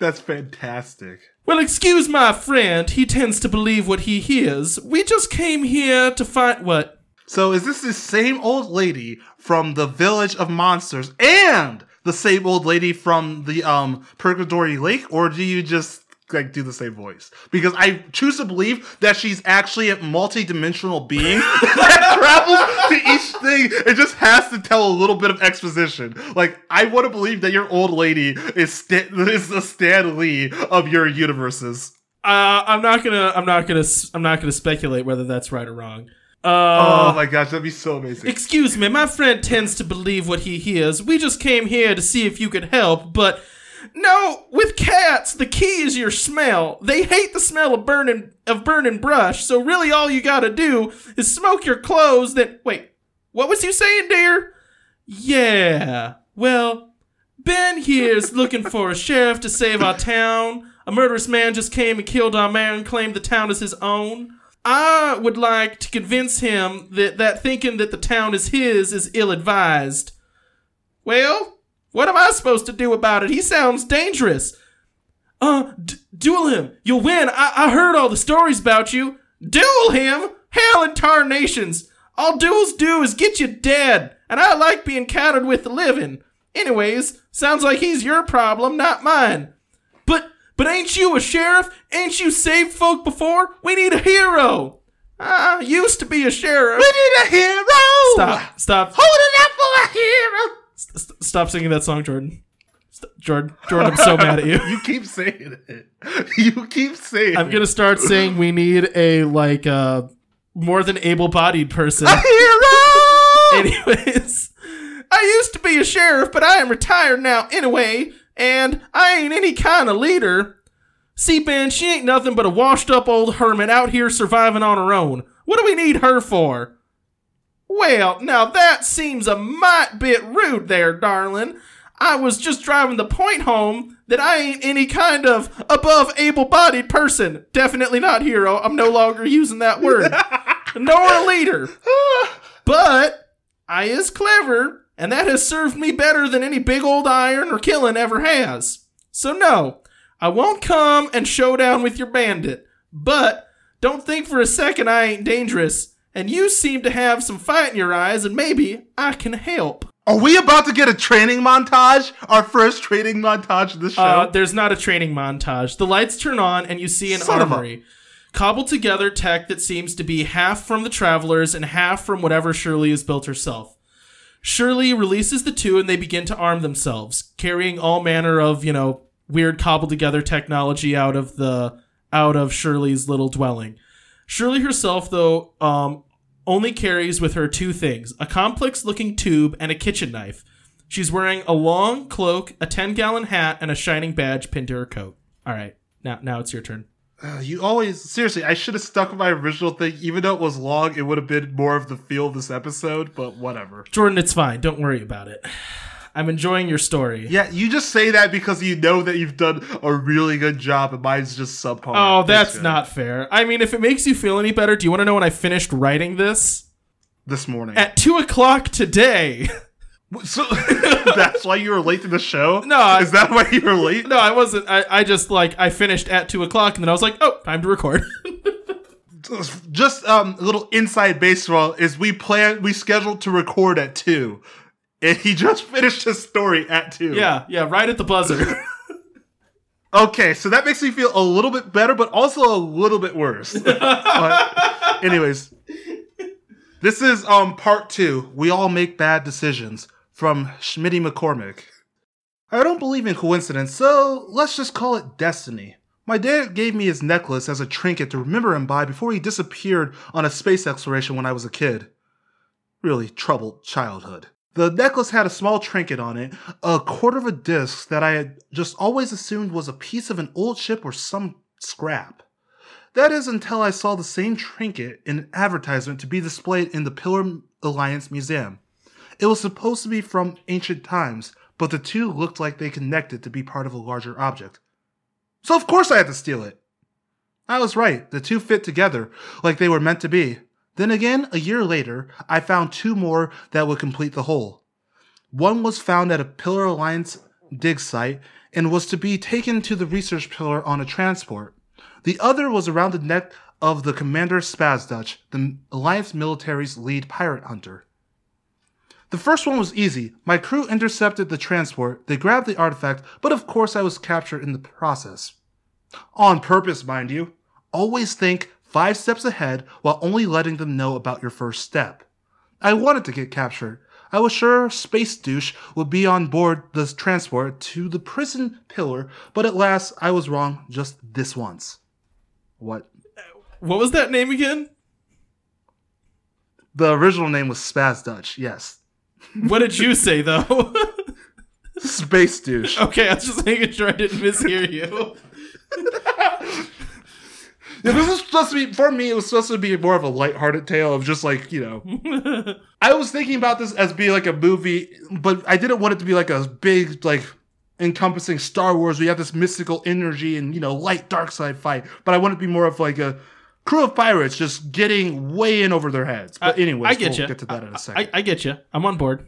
That's fantastic. Well, excuse my friend, he tends to believe what he hears. We just came here to find what? So is this the same old lady from the Village of Monsters and the same old lady from the um Purgatory Lake, or do you just like do the same voice? Because I choose to believe that she's actually a multi-dimensional being that travels to each thing and just has to tell a little bit of exposition. Like I want to believe that your old lady is sta- is the Stan Lee of your universes. Uh, I'm not gonna, I'm not gonna, I'm not gonna speculate whether that's right or wrong. Oh Uh, my gosh, that'd be so amazing. excuse me, my friend tends to believe what he hears. We just came here to see if you could help, but no, with cats, the key is your smell. They hate the smell of burning of burning brush, so really all you gotta do is smoke your clothes. Then wait, what was you saying, dear? Yeah, well, Ben here's looking for a sheriff to save our town. A murderous man just came and killed our mayor and claimed the town as his own. I would like to convince him that, that thinking that the town is his is ill advised. Well, what am I supposed to do about it? He sounds dangerous. Uh, d- duel him. You'll win. I-, I heard all the stories about you. Duel him? Hell and tarnations. All duels do is get you dead, and I like being counted with the living. Anyways, sounds like he's your problem, not mine. But ain't you a sheriff? Ain't you saved folk before? We need a hero. I used to be a sheriff. We need a hero. Stop. Stop. Hold it up for a hero. St- stop singing that song, Jordan. St- Jordan, Jordan, I'm so mad at you. You keep saying it. You keep saying I'm gonna start saying we need a like uh more than able-bodied person. it. hero. Anyways, I used to be a sheriff, but I am retired now anyway, and I ain't any kind of leader. See, Ben, she ain't nothing but a washed up old hermit out here surviving on her own. What do we need her for? Well, now that seems a mite bit rude there, darling. I was just driving the point home that I ain't any kind of above able bodied person. Definitely not hero. I'm no longer using that word. Nor a leader. But I is clever, and that has served me better than any big old iron or killing ever has. So no, I won't come and show down with your bandit. But don't think for a second I ain't dangerous. And you seem to have some fight in your eyes, and maybe I can help. Are we about to get a training montage? Our first training montage of the show? Uh, there's not a training montage. The lights turn on, and you see an Son armory. Cobbled together tech that seems to be half from the travelers and half from whatever Shirley has built herself. Shirley releases the two and they begin to arm themselves, carrying all manner of, you know, weird cobbled together technology out of the out of Shirley's little dwelling. Shirley herself, though, um, only carries with her two things a complex looking tube and a kitchen knife. She's wearing a long cloak, a 10 gallon hat, and a shining badge pinned to her coat. All right, now, now it's your turn. Uh, you always seriously. I should have stuck with my original thing, even though it was long. It would have been more of the feel of this episode, but whatever. Jordan, it's fine. Don't worry about it. I'm enjoying your story. Yeah, you just say that because you know that you've done a really good job, and mine's just subpar. Oh, that's good. not fair. I mean, if it makes you feel any better, do you want to know when I finished writing this? this morning. At 2 o'clock today. so that's why you were late to the show. No, I- is that why you were late? no, I wasn't. I, I just, like, I finished at 2 o'clock, and then I was like, oh, time to record. Just um, a little inside baseball is we plan we scheduled to record at two, and he just finished his story at two. yeah, yeah, right at the buzzer. Okay, so that makes me feel a little bit better, but also a little bit worse. but, anyways, this is um part two. We all make bad decisions from Schmitty McCormick. I don't believe in coincidence, so let's just call it destiny. My dad gave me his necklace as a trinket to remember him by before he disappeared on a space exploration when I was a kid. Really troubled childhood. The necklace had a small trinket on it, a quarter of a disc that I had just always assumed was a piece of an old ship or some scrap. That is until I saw the same trinket in an advertisement to be displayed in the Pillar Alliance Museum. It was supposed to be from ancient times, but the two looked like they connected to be part of a larger object. So of course I had to steal it. I was right, the two fit together like they were meant to be. Then again, a year later, I found two more that would complete the whole. One was found at a Pillar Alliance dig site and was to be taken to the research pillar on a transport. The other was around the neck of the Commander Spazdutch, the Alliance military's lead pirate hunter. The first one was easy. My crew intercepted the transport, they grabbed the artifact, but of course I was captured in the process. On purpose, mind you. Always think five steps ahead while only letting them know about your first step. I wanted to get captured. I was sure Space Douche would be on board the transport to the prison pillar, but at last I was wrong just this once. What? what was that name again? The original name was Spaz Dutch, yes. What did you say, though? Space Douche. okay, I was just making sure I didn't mishear you. Yeah, this was supposed to be for me. It was supposed to be more of a lighthearted tale of just like you know. I was thinking about this as being like a movie, but I didn't want it to be like a big like encompassing Star Wars. We have this mystical energy and you know light dark side fight, but I want it to be more of like a crew of pirates just getting way in over their heads. But I- anyways, I get we'll you. get to that in a second. I, I get you. I'm on board.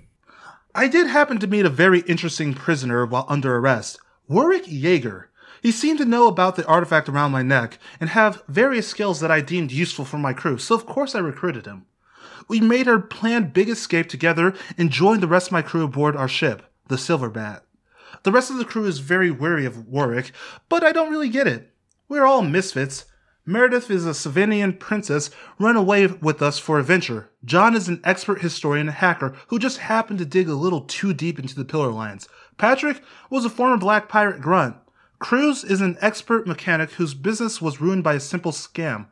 I did happen to meet a very interesting prisoner while under arrest, Warwick Yeager. He seemed to know about the artifact around my neck and have various skills that I deemed useful for my crew, so of course I recruited him. We made our planned big escape together and joined the rest of my crew aboard our ship, the Silverbat. The rest of the crew is very wary of Warwick, but I don't really get it. We're all misfits. Meredith is a Savinian princess run away with us for adventure. John is an expert historian and hacker who just happened to dig a little too deep into the Pillar Lines. Patrick was a former black pirate grunt. Cruz is an expert mechanic whose business was ruined by a simple scam.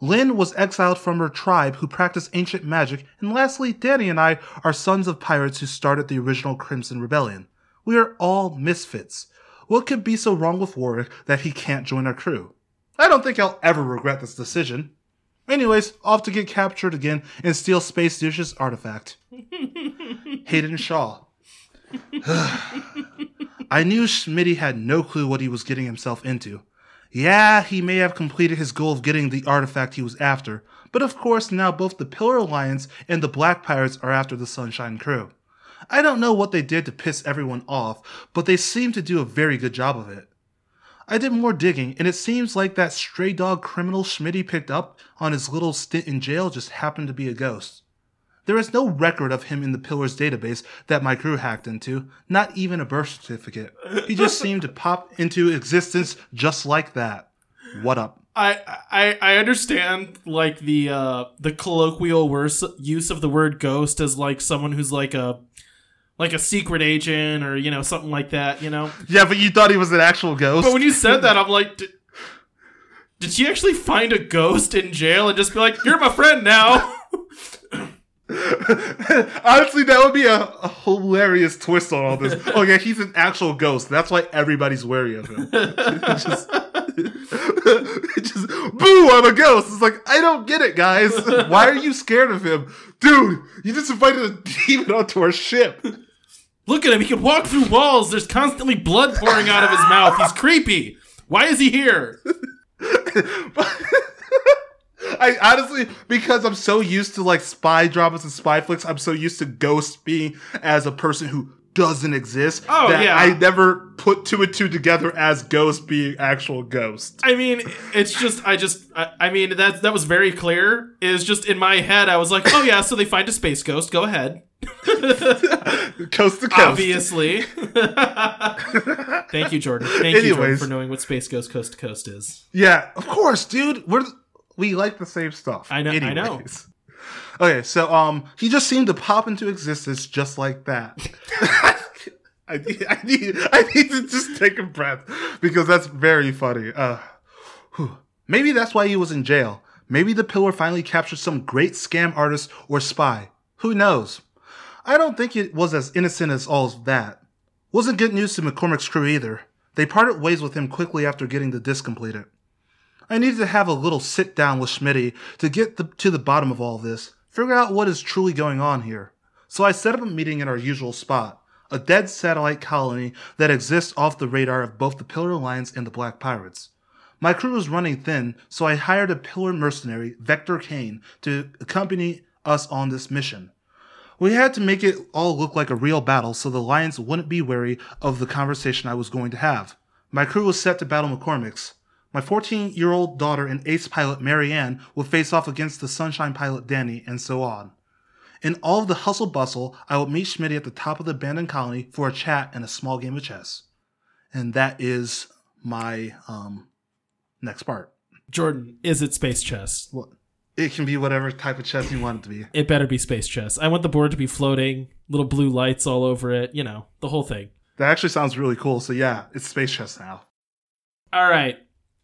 Lynn was exiled from her tribe who practiced ancient magic, and lastly, Danny and I are sons of pirates who started the original Crimson Rebellion. We are all misfits. What could be so wrong with Warwick that he can't join our crew? I don't think I'll ever regret this decision. Anyways, off to get captured again and steal Space Douche's artifact. Hayden Shaw. I knew Schmitty had no clue what he was getting himself into. Yeah, he may have completed his goal of getting the artifact he was after, but of course now both the Pillar Alliance and the Black Pirates are after the Sunshine Crew. I don't know what they did to piss everyone off, but they seem to do a very good job of it. I did more digging, and it seems like that stray dog criminal Schmitty picked up on his little stint in jail just happened to be a ghost. There is no record of him in the Pillar's database that my crew hacked into, not even a birth certificate. He just seemed to pop into existence just like that. What up? I, I I understand like the uh the colloquial worse use of the word ghost as like someone who's like a like a secret agent or you know something like that, you know. Yeah, but you thought he was an actual ghost? But when you said that, I'm like, did, did she actually find a ghost in jail and just be like, "You're my friend now"? Honestly, that would be a, a hilarious twist on all this. Oh yeah, he's an actual ghost. That's why everybody's wary of him. Just, just boo! I'm a ghost. It's like I don't get it, guys. Why are you scared of him, dude? You just invited a demon onto our ship. Look at him. He can walk through walls. There's constantly blood pouring out of his mouth. He's creepy. Why is he here? I honestly, because I'm so used to like spy dramas and spy flicks, I'm so used to Ghost being as a person who doesn't exist. Oh, that yeah. I never put two and two together as Ghost being actual Ghost. I mean, it's just I just I, I mean that that was very clear. Is just in my head. I was like, oh yeah, so they find a space ghost. Go ahead. Coast to coast. Obviously. Thank you, Jordan. Thank you, Jordan, for knowing what space ghost coast to coast is. Yeah, of course, dude. We're we like the same stuff. I know- I know. Okay, so um, he just seemed to pop into existence just like that. I need, I need, I need to just take a breath because that's very funny. Uh, whew. maybe that's why he was in jail. Maybe the pillar finally captured some great scam artist or spy. Who knows? I don't think it was as innocent as all of that. Wasn't good news to McCormick's crew either. They parted ways with him quickly after getting the disc completed. I needed to have a little sit down with Schmitty to get the, to the bottom of all this, figure out what is truly going on here. So I set up a meeting in our usual spot, a dead satellite colony that exists off the radar of both the Pillar Alliance and the Black Pirates. My crew was running thin, so I hired a Pillar mercenary, Vector Kane, to accompany us on this mission. We had to make it all look like a real battle so the Alliance wouldn't be wary of the conversation I was going to have. My crew was set to battle McCormick's. My 14 year old daughter and ace pilot Marianne will face off against the sunshine pilot Danny, and so on. In all of the hustle bustle, I would meet Schmitty at the top of the abandoned colony for a chat and a small game of chess. And that is my um, next part. Jordan, is it space chess? What? It can be whatever type of chess you want it to be. It better be space chess. I want the board to be floating, little blue lights all over it, you know, the whole thing. That actually sounds really cool. So yeah, it's space chess now. All right,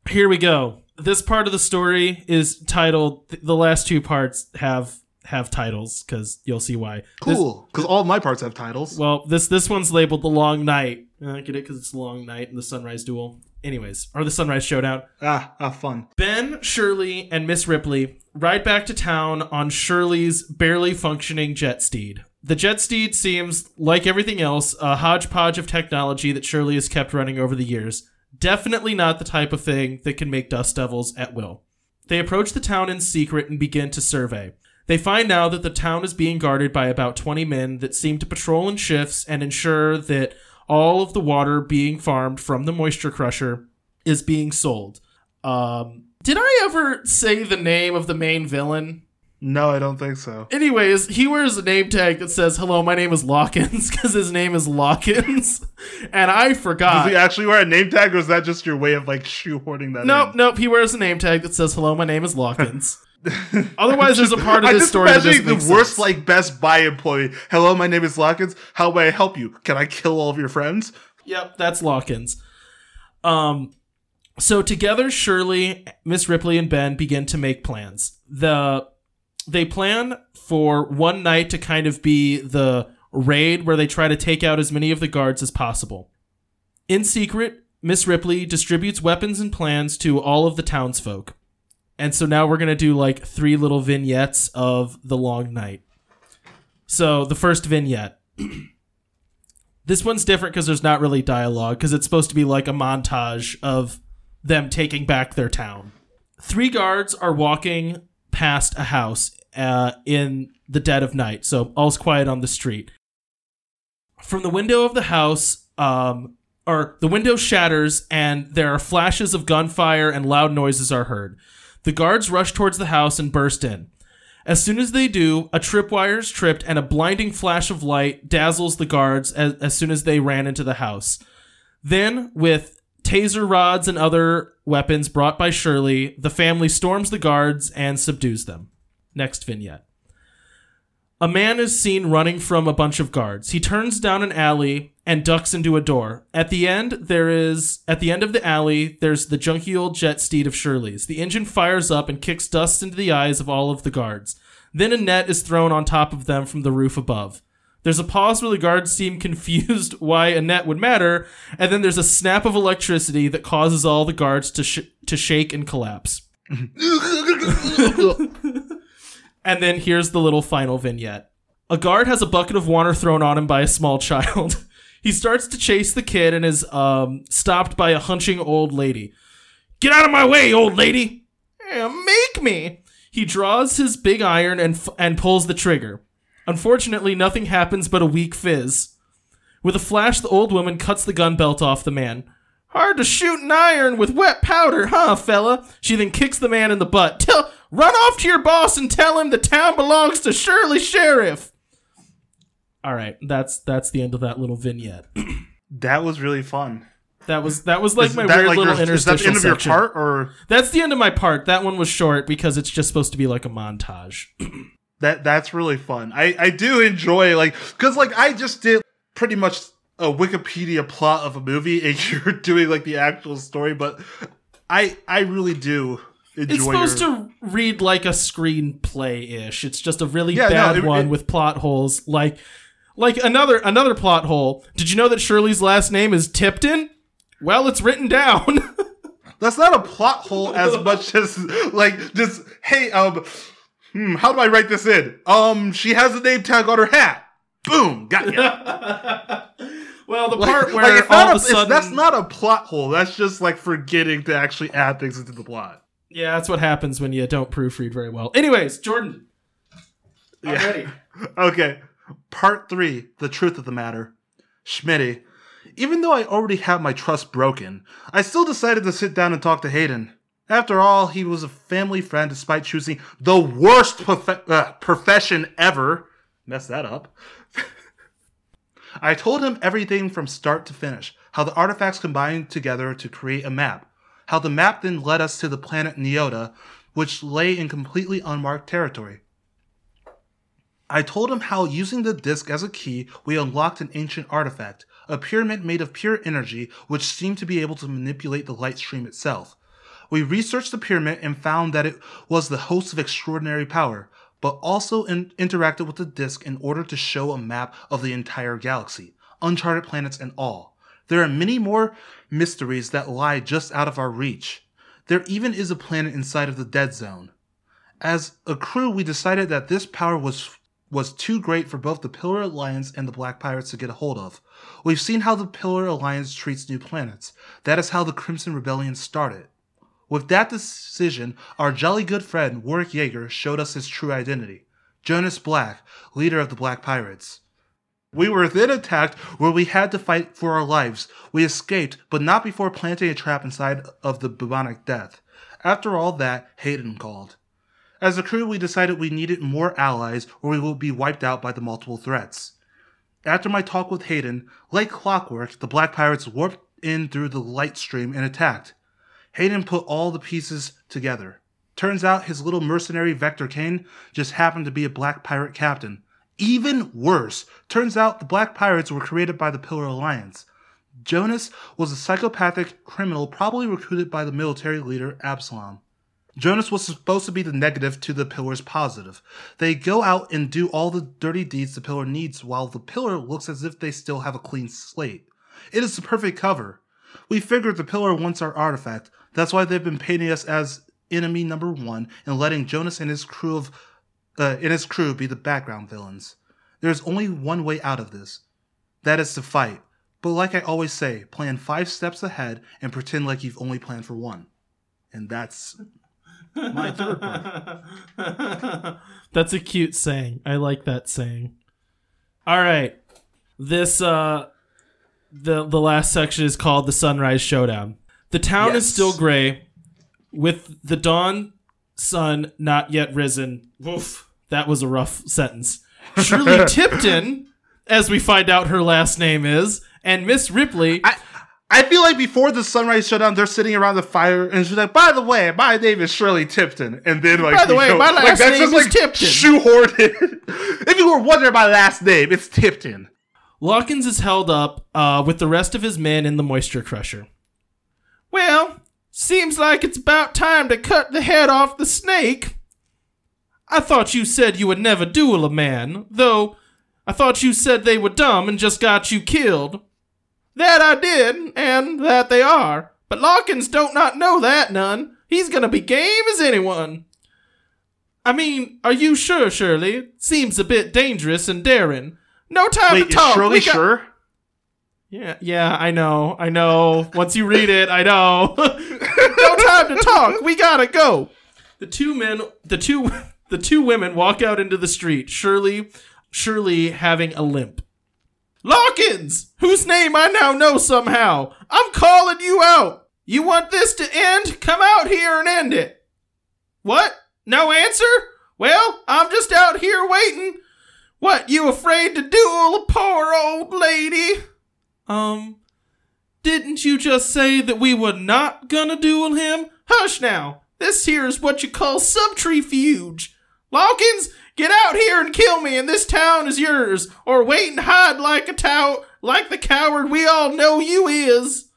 here we go. This part of the story is titled. The last two parts have have titles because you'll see why. Cool, because all of my parts have titles. well, this this one's labeled the Long Night. I get it because it's the Long Night and the Sunrise Duel. Anyways, or the Sunrise Showdown. ah, ah, fun. Ben, Shirley, and Miss Ripley ride back to town on Shirley's barely functioning jet steed. The jet steed seems, like everything else, a hodgepodge of technology that Shirley has kept running over the years. Definitely not the type of thing that can make dust devils at will. They approach the town in secret and begin to survey. They find now that the town is being guarded by about 20 men that seem to patrol in shifts and ensure that all of the water being farmed from the moisture crusher is being sold. Um, did I ever say the name of the main villain? No, I don't think so. Anyways, he wears a name tag that says, Hello, my name is Lawkins, because his name is Lawkins. and I forgot. Does he actually wear a name tag, or is that just your way of like shoehorning that? Nope, in? nope. He wears a name tag that says, "Hello, my name is Lawkins." Otherwise, there's a part of this just story that doesn't the make worst sense. like Best Buy employee. Hello, my name is Lawkins. How may I help you? Can I kill all of your friends? Yep, that's Lawkins. Um, so together, Shirley, Miss Ripley, and Ben begin to make plans. The they plan for one night to kind of be the raid where they try to take out as many of the guards as possible. In secret, Miss Ripley distributes weapons and plans to all of the townsfolk. And so now we're going to do like three little vignettes of the long night. So the first vignette. this one's different because there's not really dialogue because it's supposed to be like a montage of them taking back their town. Three guards are walking past a house uh, in the dead of night, so all's quiet on the street. From the window of the house, um, or the window shatters, and there are flashes of gunfire and loud noises are heard. The guards rush towards the house and burst in. As soon as they do, a tripwire is tripped and a blinding flash of light dazzles the guards as, as soon as they ran into the house. Then, with taser rods and other weapons brought by Shirley, the family storms the guards and subdues them. Next vignette. A man is seen running from a bunch of guards. He turns down an alley and ducks into a door. At the end, there is at the end of the alley, there's the junky old jet steed of Shirley's. The engine fires up and kicks dust into the eyes of all of the guards. Then a net is thrown on top of them from the roof above. There's a pause where the guards seem confused why a net would matter, and then there's a snap of electricity that causes all the guards to sh- to shake and collapse. And then here's the little final vignette. A guard has a bucket of water thrown on him by a small child. he starts to chase the kid and is um, stopped by a hunching old lady. Get out of my way, old lady! "Eh, Make me! He draws his big iron and, f- and pulls the trigger. Unfortunately, nothing happens but a weak fizz. With a flash, the old woman cuts the gun belt off the man. Hard to shoot an iron with wet powder, huh, fella? She then kicks the man in the butt. Tell, run off to your boss and tell him the town belongs to Shirley Sheriff. All right, that's that's the end of that little vignette. That was really fun. That was that was like Is my that weird like little interstitial Is that the end of your part, or That's the end of my part. That one was short because it's just supposed to be like a montage. that that's really fun? I I do enjoy like because like I just did pretty much a Wikipedia plot of a movie, and you're doing like the actual story, but I I really do enjoy. It's supposed your, to read like a screenplay ish. It's just a really Yeah, no, bad it- one it- with plot holes. Like, like another another plot hole. Did you know that Shirley's last name is Tipton? Well, it's written down. That's not a plot hole as much as like just hey um hmm, how do I write this in? Um she has a name tag on her hat. Boom, got ya. well, the Like, part where like, all not of a, a sudden, that's not a plot hole. That's just like forgetting to actually add things into the plot. Yeah, that's what happens when you don't proofread very well. Anyways, Jordan, I'm Yeah. ready. Okay. Part three, the truth of the matter. Schmitty, even though I already had my trust broken, I still decided to sit down and talk to Hayden. After all, he was a family friend despite choosing the worst profe- uh, profession ever. Mess that up. I told him everything from start to finish, how the artifacts combined together to create a map, how the map then led us to the planet Neota, which lay in completely unmarked territory. I told him how using the disk as a key, we unlocked an ancient artifact, a pyramid made of pure energy which seemed to be able to manipulate the light stream itself. We researched the pyramid and found that it was the host of extraordinary power, but also in- interacted with the disk in order to show a map of the entire galaxy, uncharted planets and all. There are many more mysteries that lie just out of our reach. There even is a planet inside of the dead zone. As a crew, we decided that this power was was too great for both the Pillar Alliance and the Black Pirates to get a hold of. We've seen how the Pillar Alliance treats new planets. That is how the Crimson Rebellion started. With that decision, our jolly good friend Warwick Yeager showed us his true identity Jonas Black, leader of the Black Pirates. We were then attacked where we had to fight for our lives. We escaped, but not before planting a trap inside of the bubonic death. After all that, Hayden called. As a crew, we decided we needed more allies or we would be wiped out by the multiple threats. After my talk with Hayden, like clockwork, the Black Pirates warped in through the light stream and attacked. Hayden put all the pieces together. Turns out his little mercenary Vector Kane just happened to be a Black Pirate captain. Even worse, turns out the Black Pirates were created by the Pillar Alliance. Jonas was a psychopathic criminal probably recruited by the military leader Absalom. Jonas was supposed to be the negative to the Pillar's positive. They go out and do all the dirty deeds the Pillar needs while the Pillar looks as if they still have a clean slate. It is the perfect cover. We figured the Pillar wants our artifact. That's why they've been painting us as enemy number one and letting Jonas and his crew of uh, and his crew be the background villains. There's only one way out of this. That is to fight. But like I always say, plan five steps ahead and pretend like you've only planned for one. And that's my third part. That's a cute saying. I like that saying. All right. This uh the the last section is called the Sunrise Showdown. The town is still gray with the dawn sun not yet risen. Woof. That was a rough sentence. Shirley Tipton, as we find out her last name is, and Miss Ripley. I I feel like before the sunrise showdown, they're sitting around the fire, and she's like, "By the way, my name is Shirley Tipton," and then like, By the way, know, my like, last that's name just, is Tipton. Shoehorned if you were wondering my last name, it's Tipton. Lawkins is held up uh, with the rest of his men in the moisture crusher. Well, seems like it's about time to cut the head off the snake. I thought you said you would never duel a man, though I thought you said they were dumb and just got you killed. That I did, and that they are. But Lawkins don't not know that none. He's gonna be game as anyone. I mean, are you sure, Shirley? Seems a bit dangerous and daring. No time Wait, to is talk. Shirley We got- sure? yeah, yeah, I know, I know. Once you read it, I know. no time to talk. We gotta go. The two men, the two, the two women walk out into the street. Shirley, Shirley having a limp. Lawkins, whose name I now know somehow. I'm calling you out. You want this to end? Come out here and end it. What? No answer? Well, I'm just out here waiting. What, you afraid to duel a poor old lady? Um, didn't you just say that we were not gonna duel him? Hush now. This here is what you call subterfuge. Lawkins, get out here and kill me, and this town is yours. Or wait and hide like a tow, like the coward we all know you is.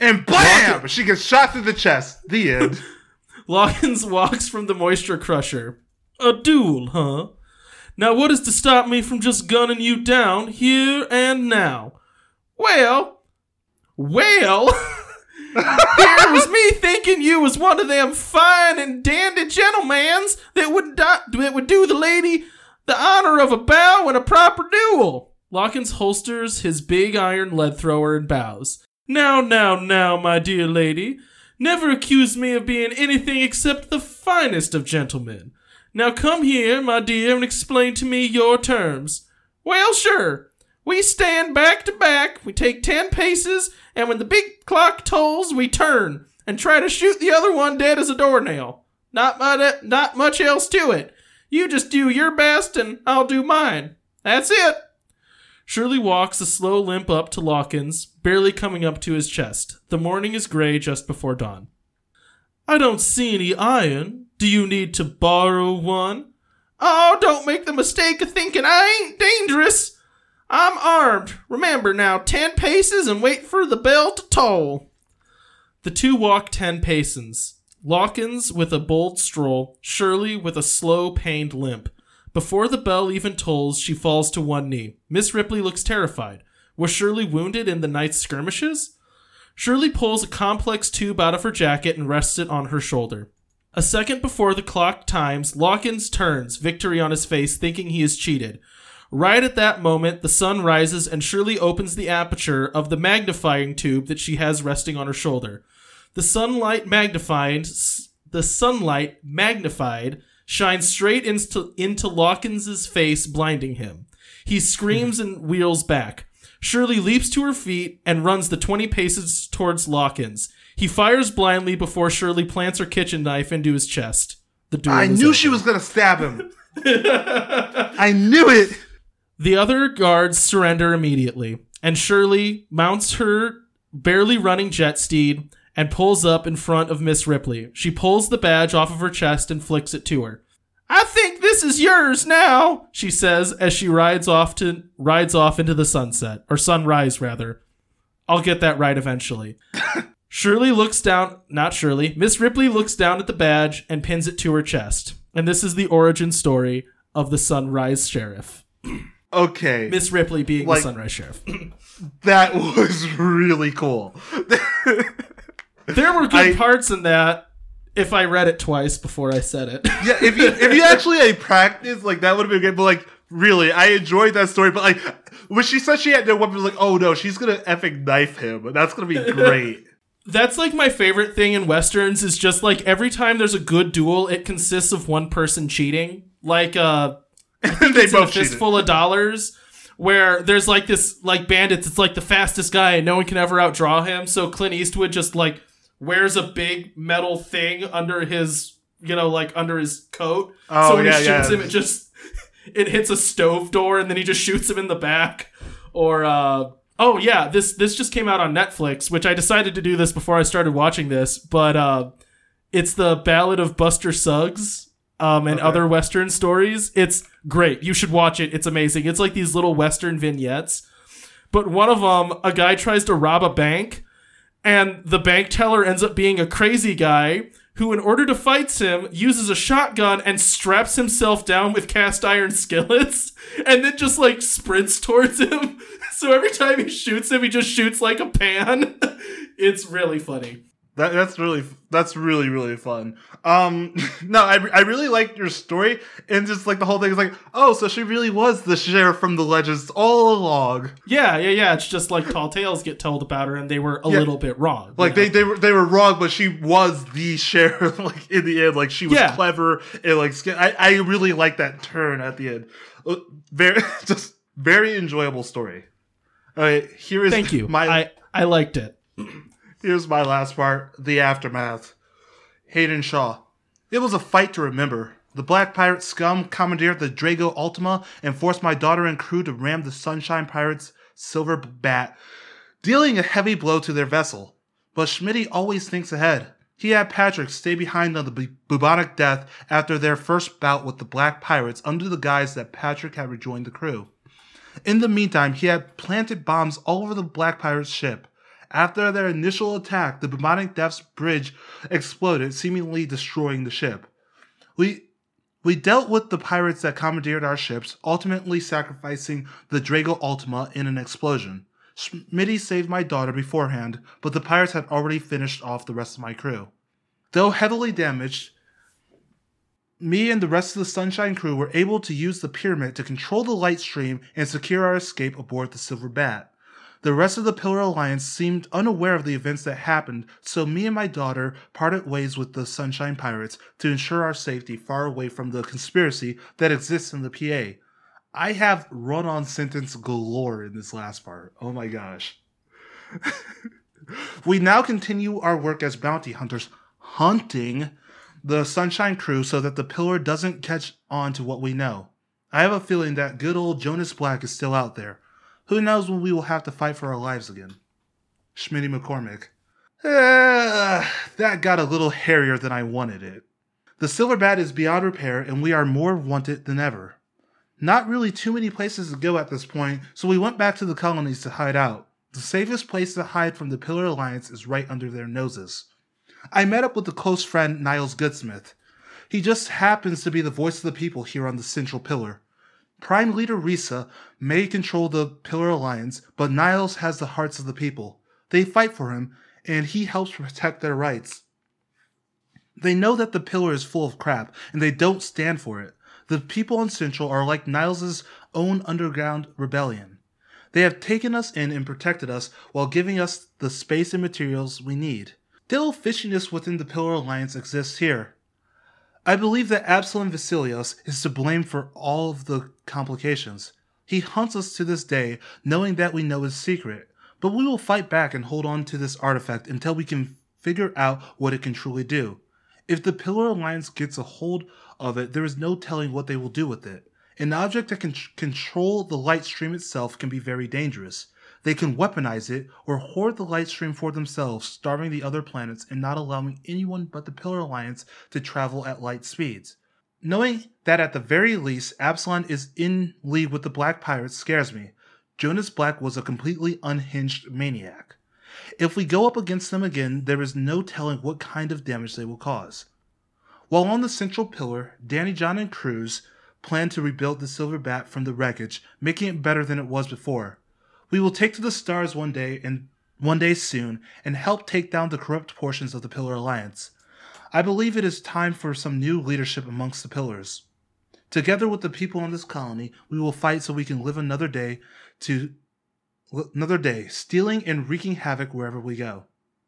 And bam! She gets shot through the chest. The end. Lawkins walks from the moisture crusher. A duel, huh? Now, what is to stop me from just gunning you down here and now? Well, well, here was me thinking you was one of them fine and dandy gentlemans that would do- that would do the lady the honor of a bow and a proper duel. Lawkins holsters his big iron lead thrower and bows. Now, now, now, my dear lady, never accuse me of being anything except the finest of gentlemen. Now come here, my dear, and explain to me your terms. Well, sure. We stand back to back, we take ten paces, and when the big clock tolls, we turn and try to shoot the other one dead as a doornail. Not much, not much else to it. You just do your best, and I'll do mine. That's it. Shirley walks a slow limp up to Lawkins, barely coming up to his chest. The morning is gray just before dawn. I don't see any iron. Do you need to borrow one? Oh, don't make the mistake of thinking I ain't dangerous. I'm armed. Remember now, ten paces and wait for the bell to toll. The two walk ten paces. Lawkins with a bold stroll, Shirley with a slow, pained limp. Before the bell even tolls, she falls to one knee. Miss Ripley looks terrified. Was Shirley wounded in the night's skirmishes? Shirley pulls a complex tube out of her jacket and rests it on her shoulder. A second before the clock times, Lawkins turns, victory on his face, thinking he is cheated. Right at that moment, the sun rises and Shirley opens the aperture of the magnifying tube that she has resting on her shoulder. The sunlight magnified, the sunlight magnified shines straight into, into Lawkins's face, blinding him. He screams and wheels back. Shirley leaps to her feet and runs the 20 paces towards Lawkins. He fires blindly before Shirley plants her kitchen knife into his chest. The duel I knew over. she was gonna stab him. I knew it. The other guards surrender immediately, and Shirley mounts her barely running jet steed and pulls up in front of Miss Ripley. She pulls the badge off of her chest and flicks it to her. I think this is yours now, she says as she rides off to rides off into the sunset or sunrise rather. I'll get that right eventually. Shirley looks down, not Shirley, Miss Ripley looks down at the badge and pins it to her chest. And this is the origin story of the Sunrise Sheriff. Okay, Miss Ripley being Like- the Sunrise Sheriff. that was really cool. there were good I- parts in that if I read it twice before I said it. yeah, if you if you actually like practice, like that would have been good. But like, really, I enjoyed that story. But like, when she said she had no weapons, like, oh no, she's gonna effing knife him. That's gonna be great. That's like my favorite thing in westerns is just like every time there's a good duel, it consists of one person cheating. Like uh they it's both fistful of dollars where there's like this like bandits. It's like the fastest guy and no one can ever outdraw him. So clint eastwood just like wears a big metal thing under his you know like under his coat. Oh, so when yeah, he shoots yeah. him it just it hits a stove door and then he just shoots him in the back. Or uh oh yeah, this this just came out on Netflix, which I decided to do this before I started watching this, but uh it's the Ballad of Buster Scruggs um and Okay. other western stories. It's great. You should watch it. It's amazing. It's like these little western vignettes. But one of them, a guy tries to rob a bank and the bank teller ends up being a crazy guy who, in order to fight him, uses a shotgun and straps himself down with cast iron skillets and then just like sprints towards him. So every time he shoots him, he just shoots like a pan. It's really funny. That, that's really that's really really fun. Um, no, I, I really liked your story and just like the whole thing is like, oh, so she really was the sheriff from the legends all along. Yeah, yeah, yeah. It's just like tall tales get told about her, and they were a Yeah. little bit wrong. Like they know? they were they were wrong, but she was the sheriff. Like in the end, like she was Yeah. clever and like I I really like that turn at the end. Uh, Very just very enjoyable story. All right, here is Thank you. My I I liked it. Here's my last part the aftermath. Hayden Shaw. It was a fight to remember. The Black Pirate scum commandeered the Drago Ultima and forced my daughter and crew to ram the Sunshine Pirates' silver bat, dealing a heavy blow to their vessel. But Schmitty always thinks ahead. He had Patrick stay behind on the bu- bubonic death after their first bout with the Black Pirates under the guise that Patrick had rejoined the crew. In the meantime, he had planted bombs all over the Black Pirates' ship. After their initial attack, the Bubonic Death's bridge exploded, seemingly destroying the ship. We we dealt with the pirates that commandeered our ships, ultimately sacrificing the Drago Ultima in an explosion. Schmitty saved my daughter beforehand, but the pirates had already finished off the rest of my crew. Though heavily damaged, me and the rest of the Sunshine crew were able to use the pyramid to control the light stream and secure our escape aboard the Silver Bat. The rest of the Pillar Alliance seemed unaware of the events that happened, so me and my daughter parted ways with the Sunshine Pirates to ensure our safety far away from the conspiracy that exists in the PA. I have run on sentence galore in this last part. Oh my gosh. we now continue our work as bounty hunters, hunting the Sunshine Crew so that the Pillar doesn't catch on to what we know. I have a feeling that good old Jonas Black is still out there. Who knows when we will have to fight for our lives again? Schmitty McCormick. Ah, that got a little hairier than I wanted it. The Silver Bat is beyond repair, and we are more wanted than ever. Not really too many places to go at this point, so we went back to the colonies to hide out. The safest place to hide from the Pillar Alliance is right under their noses. I met up with a close friend, Niles Goodsmith. He just happens to be the voice of the people here on the Central Pillar. Prime Leader Risa may control the Pillar Alliance, but Niles has the hearts of the people. They fight for him, and he helps protect their rights. They know that the Pillar is full of crap, and they don't stand for it. The people on Central are like Niles's own underground rebellion. They have taken us in and protected us while giving us the space and materials we need. Still, fishiness within the Pillar Alliance exists here. I believe that Absalom Vasilios is to blame for all of the complications. He hunts us to this day, knowing that we know his secret, but we will fight back and hold on to this artifact until we can figure out what it can truly do. If the Pillar Alliance gets a hold of it, there is no telling what they will do with it. An object that can tr- control the light stream itself can be very dangerous. They can weaponize it or hoard the light stream for themselves, starving the other planets and not allowing anyone but the Pillar Alliance to travel at light speeds. Knowing that at the very least Absalom is in league with the Black Pirates scares me. Jonas Black was a completely unhinged maniac. If we go up against them again, there is no telling what kind of damage they will cause. While on the central pillar, Danny John and Cruz plan to rebuild the Silver Bat from the wreckage, making it better than it was before. We will take to the stars one day and one day soon and help take down the corrupt portions of the Pillar Alliance. I believe it is time for some new leadership amongst the pillars. Together with the people on this colony, we will fight so we can live another day to another day, stealing and wreaking havoc wherever we go.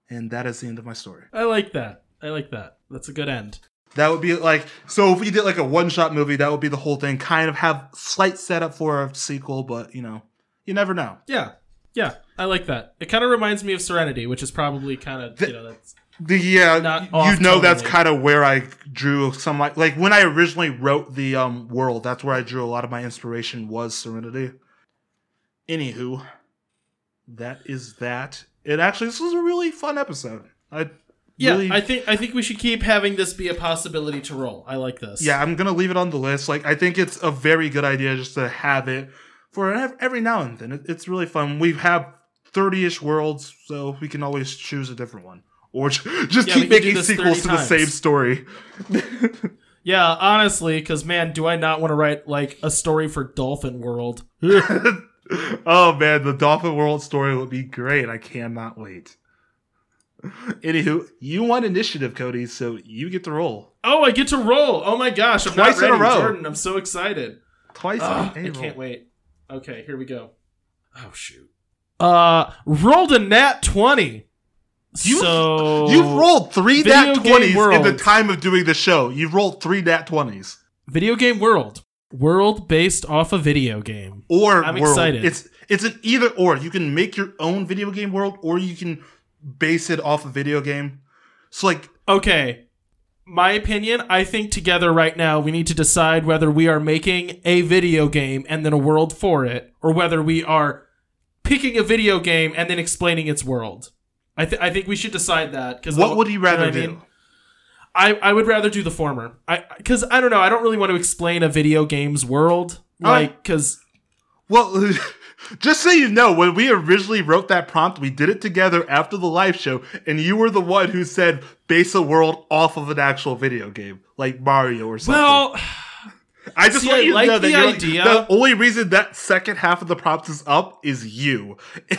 And that is the end of my story. I like that. I like that. That's a good end. That would be like so if we did like a one shot movie, that would be the whole thing. Kind of have slight setup for a sequel, but you know, you never know. Yeah. Yeah. I like that. It kind of reminds me of Serenity, which is probably kind of, you know, that's The, yeah, you know that's kind of where I drew some like like when I originally wrote the um world, that's where I drew a lot of my inspiration was Serenity. Anywho, that is that. It actually this was a really fun episode. I Yeah, really, I think I think we should keep having this be a possibility to roll. I like this. yeah, I'm gonna leave it on the list. Like I think it's a very good idea just to have it for every now and then. It's really fun. We have thirty-ish worlds, so we can always choose a different one, or just Yeah, keep making sequels 30 to the same story. Yeah, honestly, because man, do I not want to write like a story for Dolphin World? oh man, the Dolphin World story would be great. I cannot wait. Anywho, you won initiative, Cody, so you get to roll Oh, I get to roll! Oh my gosh, I'm Twice not in a row. Jordan. I'm so excited. twice. Ugh, in a I can't wait. Okay, here we go. Oh shoot. Uh, rolled a nat twenty. You- so You've rolled three Video nat game twenties in the time of doing the show. You've rolled three nat twenties. video game world. World based off a video game. Or I'm world. excited. It's it's an either or. You can make your own video game world, or you can base it off a video game. So like, Okay. My opinion, I think together right now we need to decide whether we are making a video game and then a world for it, or whether we are picking a video game and then explaining its world. I, th- I think we should decide that. Because what would you rather what I do? I, I would rather do the former. I because I don't know. I don't really want to explain a video game's world, like because Well, just so you know, when we originally wrote that prompt, we did it together after the live show, and you were the one who said base a world off of an actual video game, like Mario or something. well, I just see, want I you to like know that the you're like- the only reason that second half of the prompt is up is you.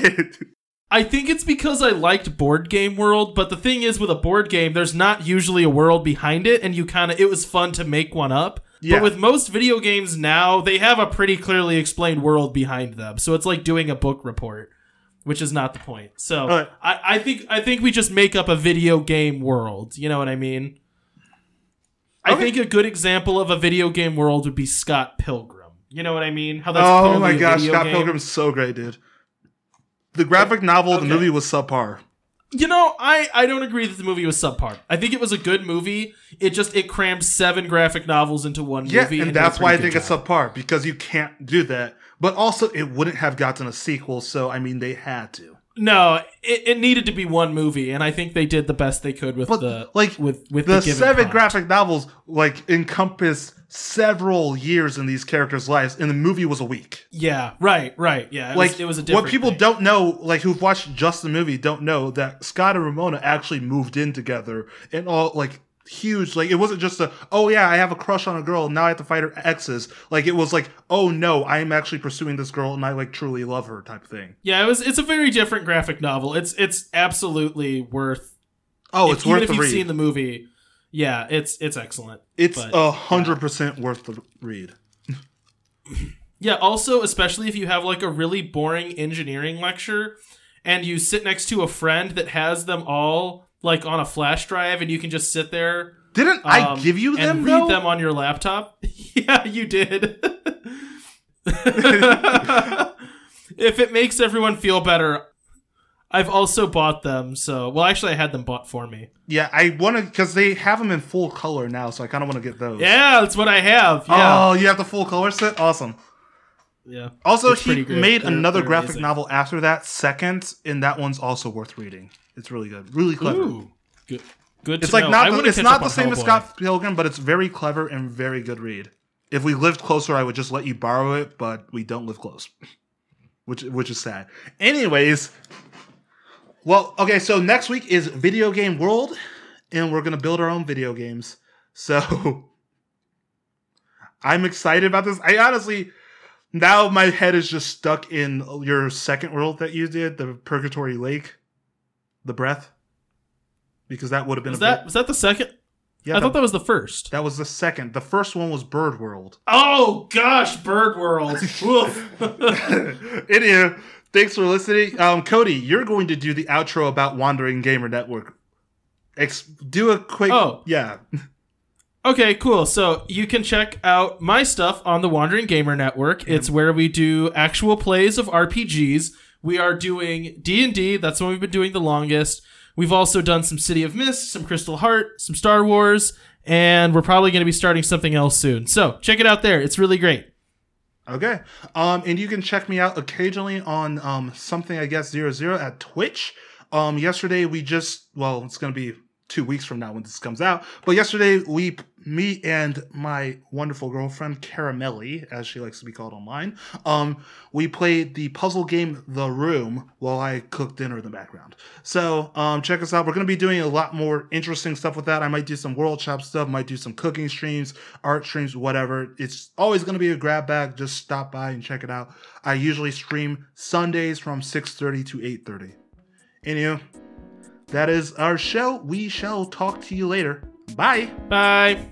I think it's because I liked Board Game World, but the thing is with a board game, there's not usually a world behind it, and you kind of it was fun to make one up. Yeah. But with most video games now, they have a pretty clearly explained world behind them, so it's like doing a book report, which is not the point. So Alright. I, I think I think we just make up a video game world. You know what I mean? I think a good example of a video game world would be Scott Pilgrim. You know what I mean? How that's oh my gosh, Scott game. Pilgrim's so great, dude. The graphic novel, Okay. the movie was subpar. You know, I, I don't agree that the movie was subpar. I think it was a good movie. It just it crammed seven graphic novels into one Yeah, movie. and did a that's why I think good it's subpar because you can't do that. But also, it wouldn't have gotten a sequel, so I mean, they had to. No, it, it needed to be one movie, and I think they did the best they could with But the like with with the, the, seven prompt. graphic novels, like encompass several years in these characters' lives, and the movie was a week. Yeah, right, right. Yeah, it like was, it was a different what people thing. don't know, like who've watched just the movie, don't know that Scott and Ramona actually moved in together and all like huge. Like it wasn't just a oh yeah, I have a crush on a girl now I have to fight her exes. Like it was like oh no, I am actually pursuing this girl and I like truly love her type thing. Yeah, it was. It's a very different graphic novel. It's it's absolutely worth. Oh, if- it's even worth if you've read. seen the movie. Yeah, it's it's excellent. it's a hundred percent worth the read. Yeah, also, especially if you have like a really boring engineering lecture and you sit next to a friend that has them all like on a flash drive and you can just sit there Didn't I um, give you them? and read though? them on your laptop. yeah, you did. if it makes everyone feel better, I've also bought them. So, well, actually, I had them bought for me. Yeah, I want to because they have them in full color now, so I kind of want to get those. Yeah, that's what I have. Yeah, Oh, you have the full color set. Awesome. Yeah. Also, he made They're- another they're graphic amazing. novel after that, second, and that one's also worth reading. It's really good, really clever. Ooh, good. Good. It's like know. not the, it's not the same as Scott Pilgrim, but it's very clever and very good read. If we lived closer, I would just let you borrow it, but we don't live close, which which is sad. Anyways, well, okay, so next week is Video Game World, and we're gonna build our own video games. So I'm excited about this. I honestly now my head is just stuck in your second world that you did, the Purgatory Lake, the breath, because that would have been Was that bit- was that the second? yeah, I the- thought that was the first. that was the second. The first one was Bird World. Oh gosh, Bird World. Anyway, thanks for listening. Um, Cody, you're going to do the outro about Wandering Gamer Network. Ex- do a quick. Oh. yeah. Okay, cool. So you can check out my stuff on the Wandering Gamer Network. It's where we do actual plays of RPGs. We are doing D and D. That's what we've been doing the longest. We've also done some City of Mist, some Crystal Heart, some Star Wars, and we're probably going to be starting something else soon. So check it out there. It's really great. Okay. Um, and you can check me out occasionally on um something I guess zero zero at Twitch. Um, yesterday we just well, it's gonna be two weeks from now when this comes out. But yesterday we me and my wonderful girlfriend Caramelli, as she likes to be called online, um, we played the puzzle game The Room while I cooked dinner in the background. So um, check us out. We're gonna be doing a lot more interesting stuff with that. I might do some world chop stuff, might do some cooking streams, art streams, whatever. It's always gonna be a grab bag. Just stop by and check it out. I usually stream Sundays from 6:30 to 8:30. Anywho, that is our show. We shall talk to you later. Bye. Bye.